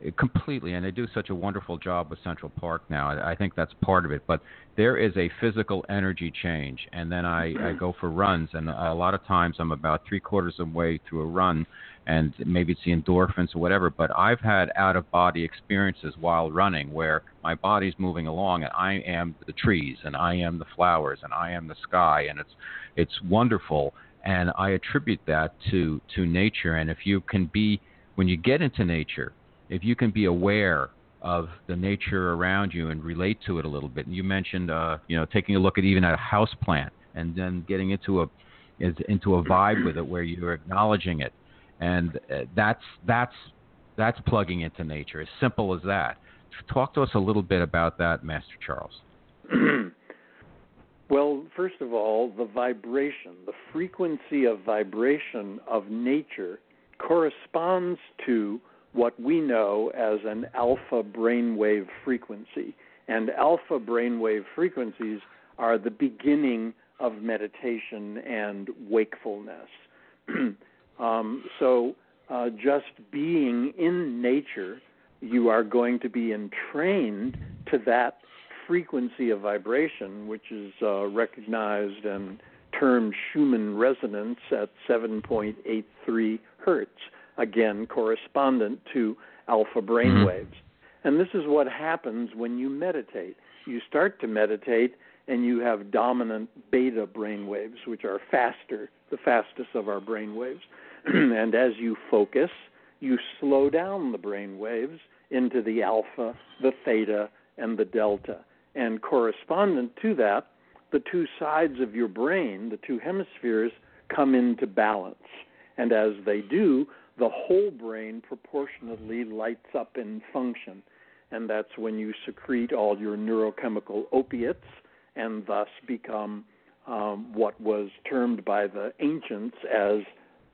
it completely, and they do such a wonderful job with Central Park now. I, I think that's part of it. But there is a physical energy change, and then I, I go for runs, and a lot of times I'm about three quarters of the way through a run, and maybe it's the endorphins or whatever. But I've had out of body experiences while running where my body's moving along, and I am the trees, and I am the flowers, and I am the sky, and it's it's wonderful. And I attribute that to to nature. And if you can be when you get into nature if you can be aware of the nature around you and relate to it a little bit. And you mentioned, uh, you know, taking a look at even at a house plant and then getting into a into a vibe with it where you're acknowledging it, and uh, that's that's that's plugging into nature. As simple as that. Talk to us a little bit about that, Master Charles. well, first of all, the vibration, the frequency of vibration of nature corresponds to what we know as an alpha brainwave frequency. And alpha brainwave frequencies are the beginning of meditation and wakefulness. um, so, uh, just being in nature, you are going to be entrained to that frequency of vibration, which is uh, recognized and termed Schumann resonance at 7.83 hertz again correspondent to alpha brain mm-hmm. waves. And this is what happens when you meditate. You start to meditate and you have dominant beta brain waves, which are faster, the fastest of our brain waves. and as you focus, you slow down the brain waves into the alpha, the theta, and the delta. And correspondent to that, the two sides of your brain, the two hemispheres, come into balance. And as they do, the whole brain proportionately lights up in function. And that's when you secrete all your neurochemical opiates and thus become um, what was termed by the ancients as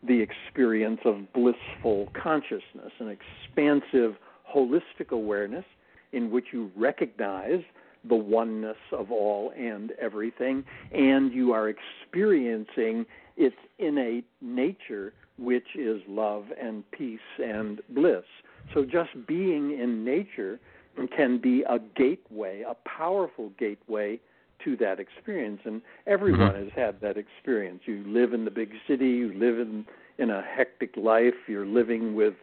the experience of blissful consciousness, an expansive, holistic awareness in which you recognize the oneness of all and everything, and you are experiencing its innate nature which is love and peace and bliss. So just being in nature can be a gateway, a powerful gateway to that experience. And everyone mm-hmm. has had that experience. You live in the big city, you live in in a hectic life, you're living with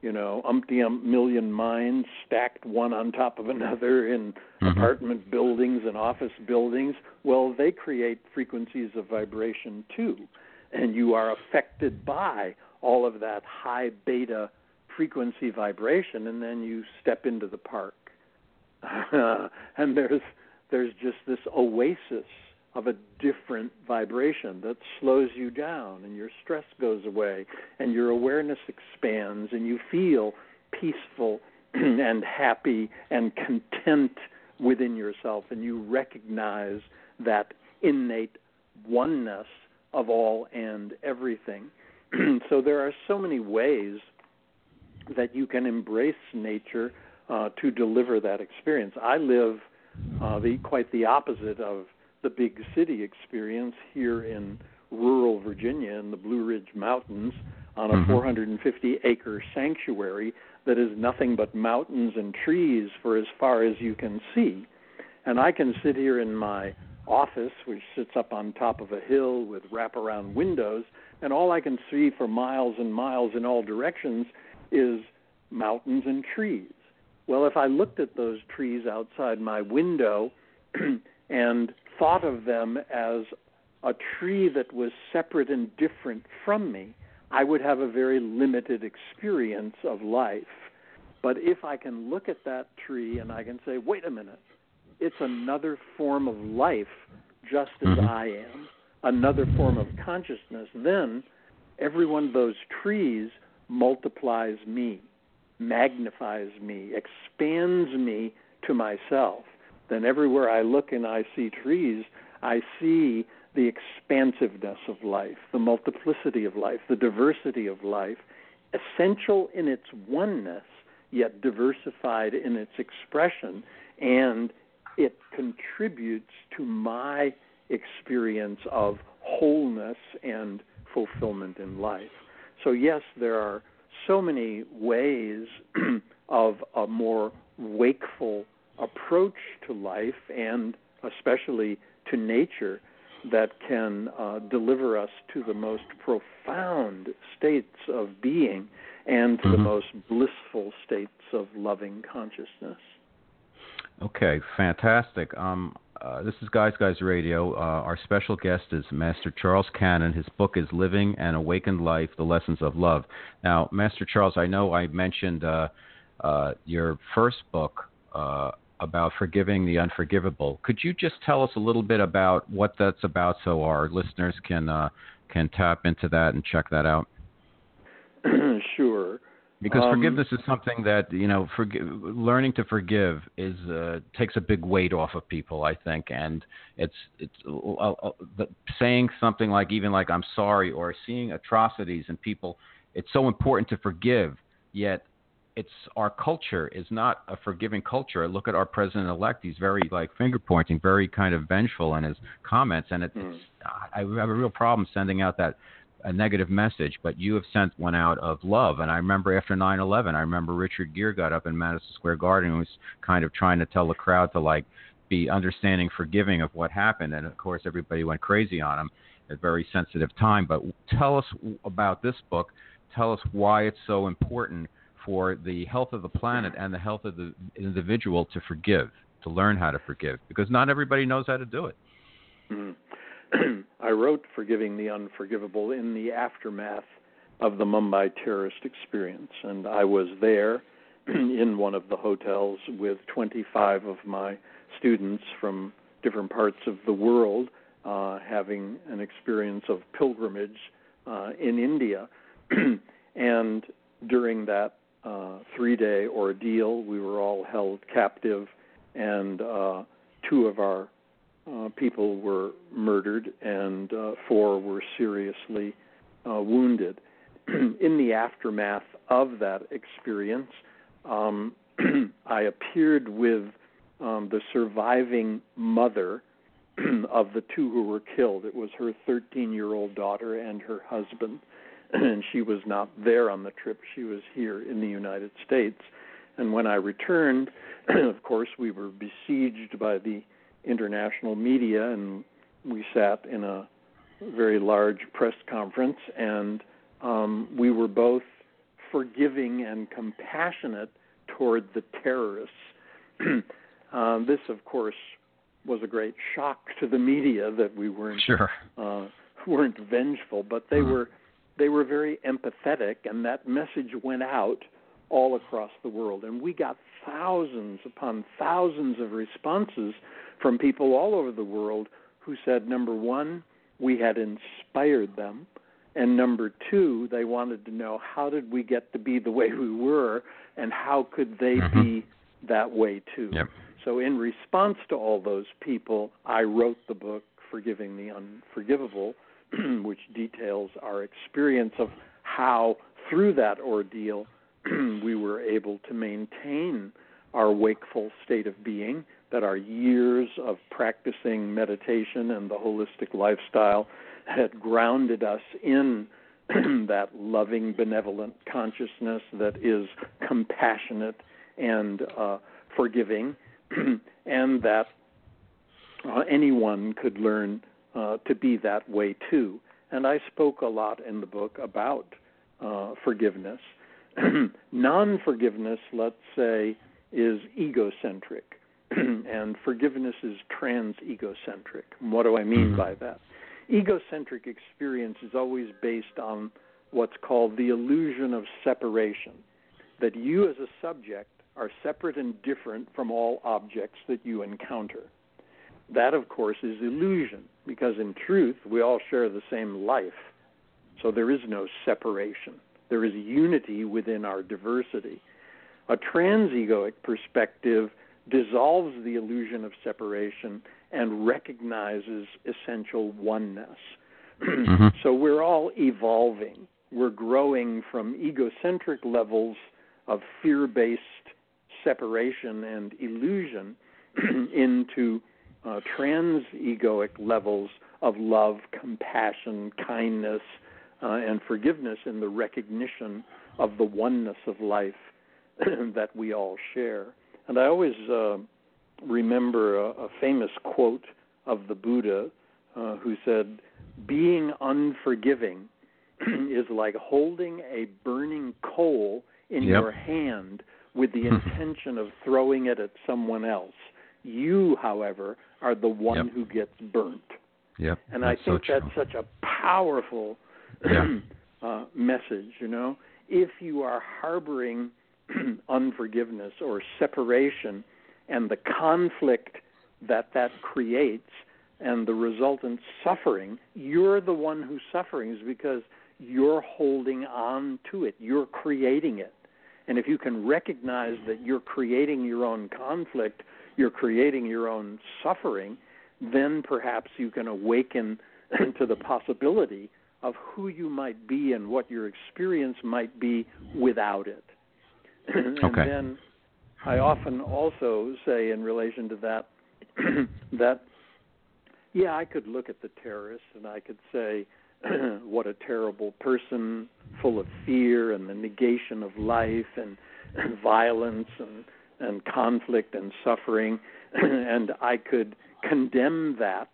you know, umpty ump million minds stacked one on top of another in mm-hmm. apartment buildings and office buildings. Well, they create frequencies of vibration too and you are affected by all of that high beta frequency vibration and then you step into the park and there's there's just this oasis of a different vibration that slows you down and your stress goes away and your awareness expands and you feel peaceful and happy and content within yourself and you recognize that innate oneness of all and everything. so there are so many ways that you can embrace nature uh, to deliver that experience. I live uh, the quite the opposite of the big city experience here in rural Virginia in the Blue Ridge Mountains on a mm-hmm. 450 acre sanctuary that is nothing but mountains and trees for as far as you can see. And I can sit here in my office, which sits up on top of a hill with wraparound windows, and all I can see for miles and miles in all directions is mountains and trees. Well, if I looked at those trees outside my window and thought of them as a tree that was separate and different from me, I would have a very limited experience of life. But if I can look at that tree and I can say, wait a minute, it's another form of life, just as mm-hmm. I am, another form of consciousness, then every one of those trees multiplies me, magnifies me, expands me to myself, then everywhere I look and I see trees, I see the expansiveness of life, the multiplicity of life, the diversity of life, essential in its oneness, yet diversified in its expression, and it contributes to my experience of wholeness and fulfillment in life. So, yes, there are so many ways of a more wakeful approach to life and especially to nature that can uh, deliver us to the most profound states of being and to mm-hmm. the most blissful states of loving consciousness. Okay, fantastic. Um, uh, this is Guys Guys Radio. Uh, our special guest is Master Charles Cannon. His book is Living an Awakened Life: The Lessons of Love. Now, Master Charles, I know I mentioned uh, uh your first book uh, about forgiving the unforgivable. Could you just tell us a little bit about what that's about, so our listeners can can tap into that and check that out? sure. Because um, forgiveness is something that you know, forgive, learning to forgive is uh, takes a big weight off of people, I think, and it's it's uh, uh, the, saying something like even like I'm sorry or seeing atrocities in people. It's so important to forgive, yet it's our culture is not a forgiving culture. Look at our president elect; he's very like finger pointing, very kind of vengeful in his comments, and it's, mm. it's I have a real problem sending out that a negative message. But you have sent one out of love, and I remember after 9/11, I remember Richard Gere got up in Madison Square Garden and was kind of trying to tell the crowd to like be understanding, forgiving of what happened, and of course everybody went crazy on him at a very sensitive time. But tell us about this book. Tell us why it's so important for the health of the planet and the health of the individual to forgive, to learn how to forgive, because not everybody knows how to do it. Mm-hmm. I wrote Forgiving the Unforgivable in the aftermath of the Mumbai terrorist experience, and I was there in one of the hotels with 25 of my students from different parts of the world uh, having an experience of pilgrimage uh, in India. and during that uh, three day ordeal. We were all held captive, and uh, two of our uh, people were murdered, and uh, four were seriously uh, wounded. In the aftermath of that experience, um, I appeared with um, the surviving mother of the two who were killed. It was her 13 year old daughter and her husband and she was not there on the trip. She was here in the United States. And when I returned, of course, we were besieged by the international media, and we sat in a very large press conference, and um, we were both forgiving and compassionate toward the terrorists. um, this, of course, was a great shock to the media that we weren't sure. uh, weren't vengeful, but they mm-hmm. were they were very empathetic, and that message went out all across the world. And we got thousands upon thousands of responses from people all over the world who said, number one, we had inspired them. And number two, they wanted to know how did we get to be the way we were and how could they mm-hmm. be that way too. Yep. So, in response to all those people, I wrote the book, Forgiving the Unforgivable, which details our experience of how, through that ordeal, we were able to maintain our wakeful state of being, that our years of practicing meditation and the holistic lifestyle had grounded us in that loving, benevolent consciousness that is compassionate and uh, forgiving, and that uh, anyone could learn uh, to be that way too. And I spoke a lot in the book about uh, forgiveness. Non forgiveness, let's say, is egocentric, and forgiveness is trans egocentric. What do I mean mm-hmm. by that? Egocentric experience is always based on what's called the illusion of separation, that you as a subject are separate and different from all objects that you encounter. That, of course, is illusion, because in truth, we all share the same life. So there is no separation. There is unity within our diversity. A transegoic perspective dissolves the illusion of separation and recognizes essential oneness. mm-hmm. So we're all evolving. We're growing from egocentric levels of fear based separation and illusion into uh, trans egoic levels of love, compassion, kindness, uh, and forgiveness in the recognition of the oneness of life that we all share. And I always uh, remember a, a, famous quote of the Buddha uh, who said, Being unforgiving is like holding a burning coal in yep. your hand with the intention of throwing it at someone else. You, however, are the one yep. who gets burnt. Yep. And that's I think so that's such a powerful uh, message, you know. If you are harboring unforgiveness or separation and the conflict that that creates and the resultant suffering, you're the one who's suffering is because you're holding on to it. You're creating it. And if you can recognize that you're creating your own conflict, you're creating your own suffering, then perhaps you can awaken to the possibility of who you might be and what your experience might be without it. and okay. then I often also say in relation to that that yeah, I could look at the terrorists and I could say what a terrible person, full of fear and the negation of life and, and violence and and conflict and suffering, and I could condemn that.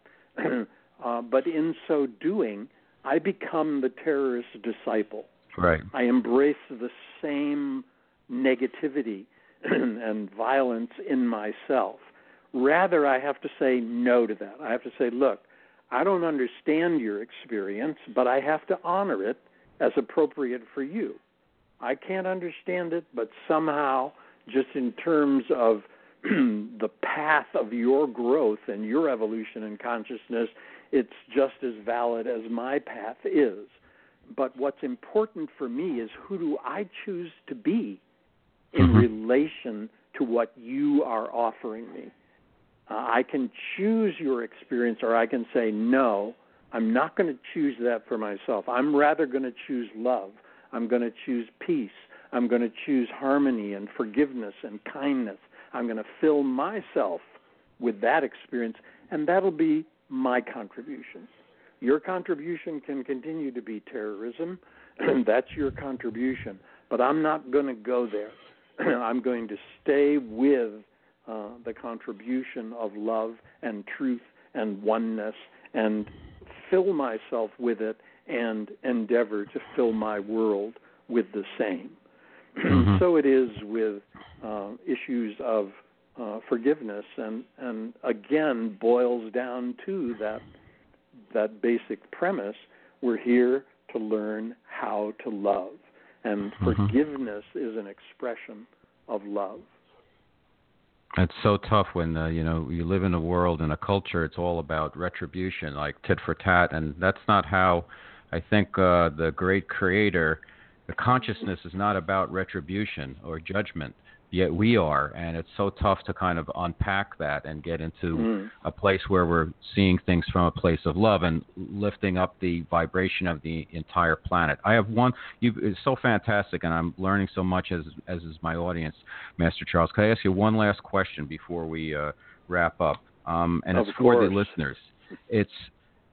uh, but in so doing, I become the terrorist disciple. Right. I embrace the same negativity and violence in myself. Rather, I have to say no to that. I have to say, look, I don't understand your experience, but I have to honor it as appropriate for you. I can't understand it, but somehow, just in terms of the path of your growth and your evolution in consciousness, it's just as valid as my path is. But what's important for me is who do I choose to be in mm-hmm. relation to what you are offering me? Uh, I can choose your experience, or I can say, no, I'm not going to choose that for myself. I'm rather going to choose love. I'm going to choose peace. I'm going to choose harmony and forgiveness and kindness. I'm going to fill myself with that experience, and that'll be my contribution. Your contribution can continue to be terrorism, and that's your contribution. But I'm not going to go there. I'm going to stay with uh, the contribution of love and truth and oneness and fill myself with it and endeavor to fill my world with the same. Mm-hmm. so it is with uh, issues of uh, forgiveness, and and again boils down to that that basic premise. We're here to learn how to love, and mm-hmm. forgiveness is an expression of love. It's so tough when uh, you know you live in a world and a culture. It's all about retribution, like tit for tat, and that's not how I think uh, the great creator. The consciousness is not about retribution or judgment yet we are and it's so tough to kind of unpack that and get into mm. a place where we're seeing things from a place of love and lifting up the vibration of the entire planet i have one you it's so fantastic and i'm learning so much as as is my audience master charles can i ask you one last question before we uh, wrap up um, and of it's course. for the listeners it's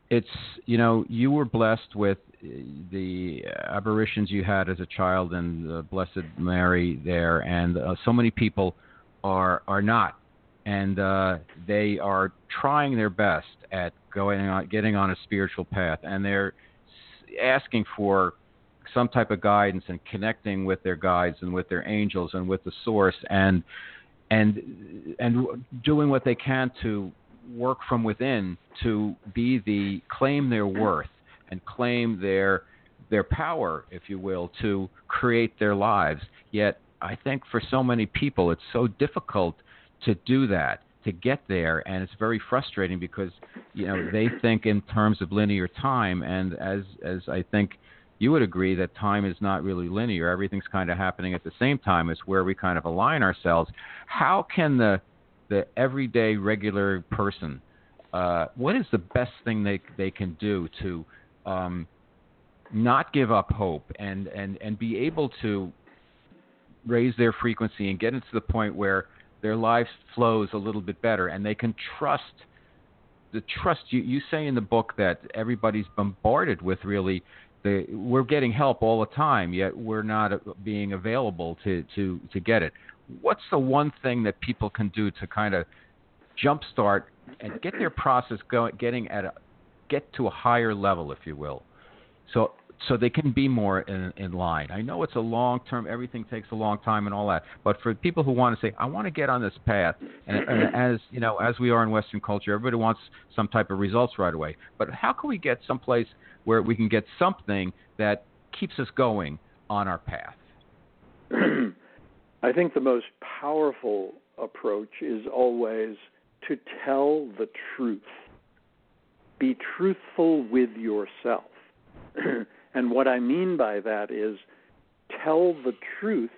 it's you know you were blessed with the aberrations you had as a child and the Blessed Mary there, and uh, so many people are are not, and uh, they are trying their best at going on, getting on a spiritual path, and they're asking for some type of guidance and connecting with their guides and with their angels and with the source and and and doing what they can to work from within to be the claim their worth and claim their their power, if you will, to create their lives. Yet I think for so many people it's so difficult to do that, to get there, and it's very frustrating because you know they think in terms of linear time, and as as I think you would agree that time is not really linear. Everything's kind of happening at the same time. It's where we kind of align ourselves. How can the the everyday regular person, uh, what is the best thing they they can do to um, not give up hope and, and, and be able to raise their frequency and get into the point where their life flows a little bit better and they can trust the trust you, you say in the book that everybody's bombarded with really the we're getting help all the time yet we're not being available to to to get it what's the one thing that people can do to kind of jumpstart and get their process going getting at a get to a higher level if you will so so they can be more in, in line. I know it's a long term, everything takes a long time and all that, but for people who want to say, I want to get on this path, and, and as you know, as we are in Western culture, everybody wants some type of results right away. But how can we get someplace where we can get something that keeps us going on our path? I think the most powerful approach is always to tell the truth. Be truthful with yourself. And what I mean by that is tell the truth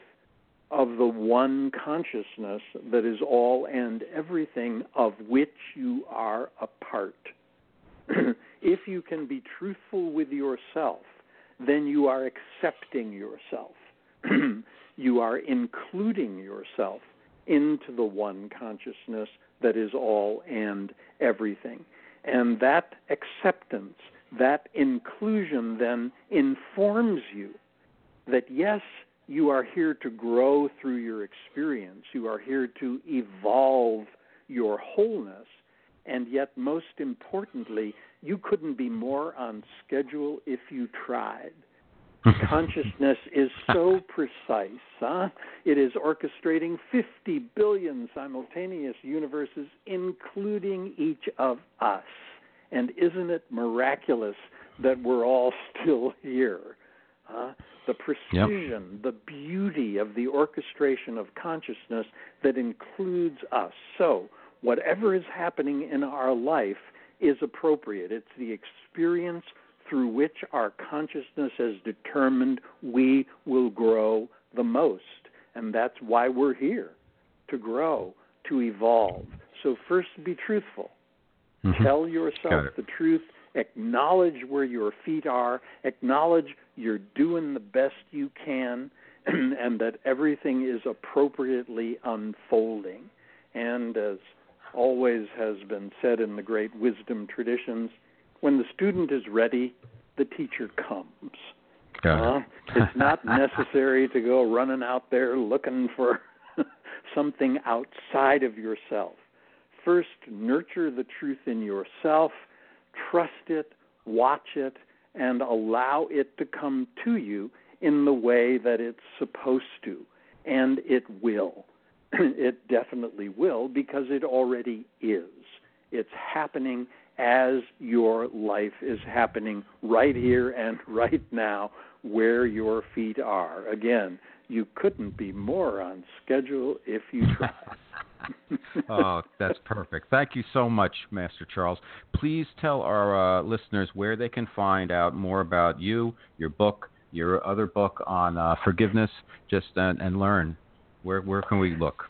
of the one consciousness that is all and everything of which you are a part. if you can be truthful with yourself, then you are accepting yourself. you are including yourself into the one consciousness that is all and everything. And that acceptance that inclusion then informs you that yes, you are here to grow through your experience, you are here to evolve your wholeness, and yet, most importantly, you couldn't be more on schedule if you tried. Consciousness is so precise. Huh? It is orchestrating 50 billion simultaneous universes, including each of us. And isn't it miraculous that we're all still here? Huh? The precision, yep. the beauty of the orchestration of consciousness that includes us. So, whatever is happening in our life is appropriate. It's the experience through which our consciousness has determined we will grow the most. And that's why we're here to grow, to evolve. So, first, be truthful. Mm-hmm. Tell yourself the truth. Acknowledge where your feet are. Acknowledge you're doing the best you can and that everything is appropriately unfolding. And as always has been said in the great wisdom traditions, when the student is ready, the teacher comes. Uh, it's not necessary to go running out there looking for something outside of yourself first nurture the truth in yourself, trust it, watch it, and allow it to come to you in the way that it's supposed to. And it will. it definitely will because it already is. It's happening as your life is happening right here and right now where your feet are. Again, you couldn't be more on schedule if you tried. oh, that's perfect. Thank you so much, Master Charles. Please tell our uh, listeners where they can find out more about you, your book, your other book on uh, forgiveness, just and, and learn. Where where can we look?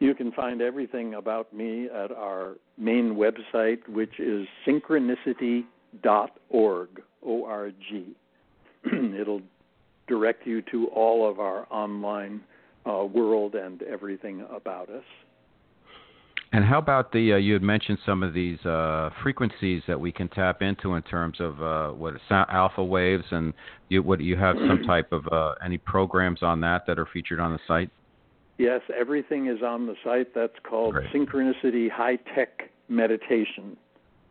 You can find everything about me at our main website, which is synchronicity.org. O R G. It'll direct you to all of our online uh, world and everything about us. And how about the? Uh, you had mentioned some of these uh, frequencies that we can tap into in terms of uh, what alpha waves, and you, what you have some type of uh, any programs on that that are featured on the site? Yes, everything is on the site. That's called Great. Synchronicity High Tech Meditation.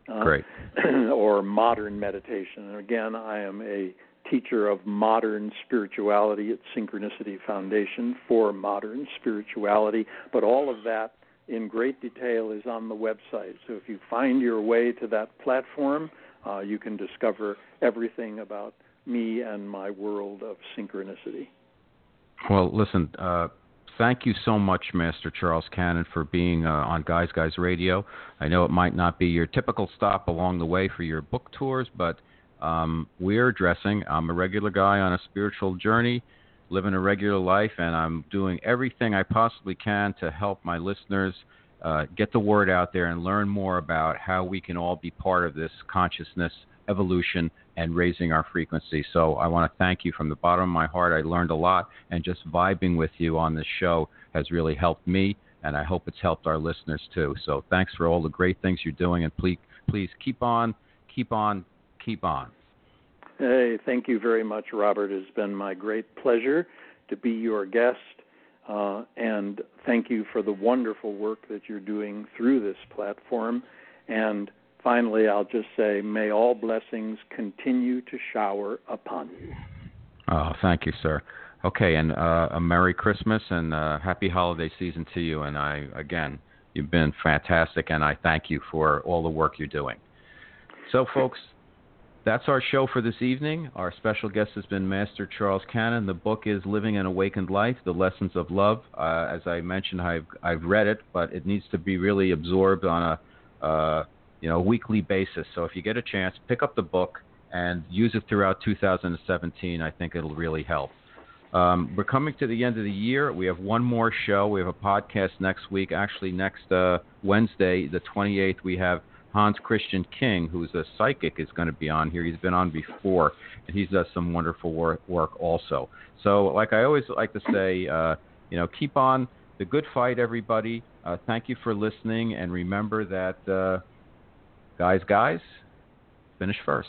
Uh, Great. or modern meditation. And again, I am a teacher of modern spirituality at Synchronicity Foundation for modern spirituality. But all of that in great detail is on the website. So if you find your way to that platform, uh, you can discover everything about me and my world of synchronicity. Well, listen, uh, thank you so much, Master Charles Cannon, for being uh, on Guys Guys Radio. I know it might not be your typical stop along the way for your book tours, but um, we're addressing. I'm a regular guy on a spiritual journey, living a regular life, and I'm doing everything I possibly can to help my listeners uh, get the word out there and learn more about how we can all be part of this consciousness evolution and raising our frequency. So I want to thank you from the bottom of my heart. I learned a lot, and just vibing with you on this show has really helped me, and I hope it's helped our listeners too. So thanks for all the great things you're doing, and please, please keep on, keep on, keep on. Hey, thank you very much, Robert. It's been my great pleasure to be your guest. Uh, and thank you for the wonderful work that you're doing through this platform. And finally, I'll just say, may all blessings continue to shower upon you. Oh, thank you, sir. Okay, and uh, a Merry Christmas and uh, Happy Holiday season to you. And I, again, you've been fantastic, and I thank you for all the work you're doing. So, folks, that's our show for this evening. Our special guest has been Master Charles Cannon. The book is Living an Awakened Life: The Lessons of Love. Uh, as I mentioned, I've I've read it, but it needs to be really absorbed on a uh, you know weekly basis. So if you get a chance, pick up the book and use it throughout 2017. I think it'll really help. Um, we're coming to the end of the year. We have one more show. We have a podcast next week. Actually, next uh, Wednesday, the 28th, we have Hans Christian King, who's a psychic, is going to be on here. He's been on before, and he does some wonderful work, work also. So, like I always like to say, uh, you know, keep on the good fight, everybody. Uh, thank you for listening, and remember that, uh, guys, guys, finish first.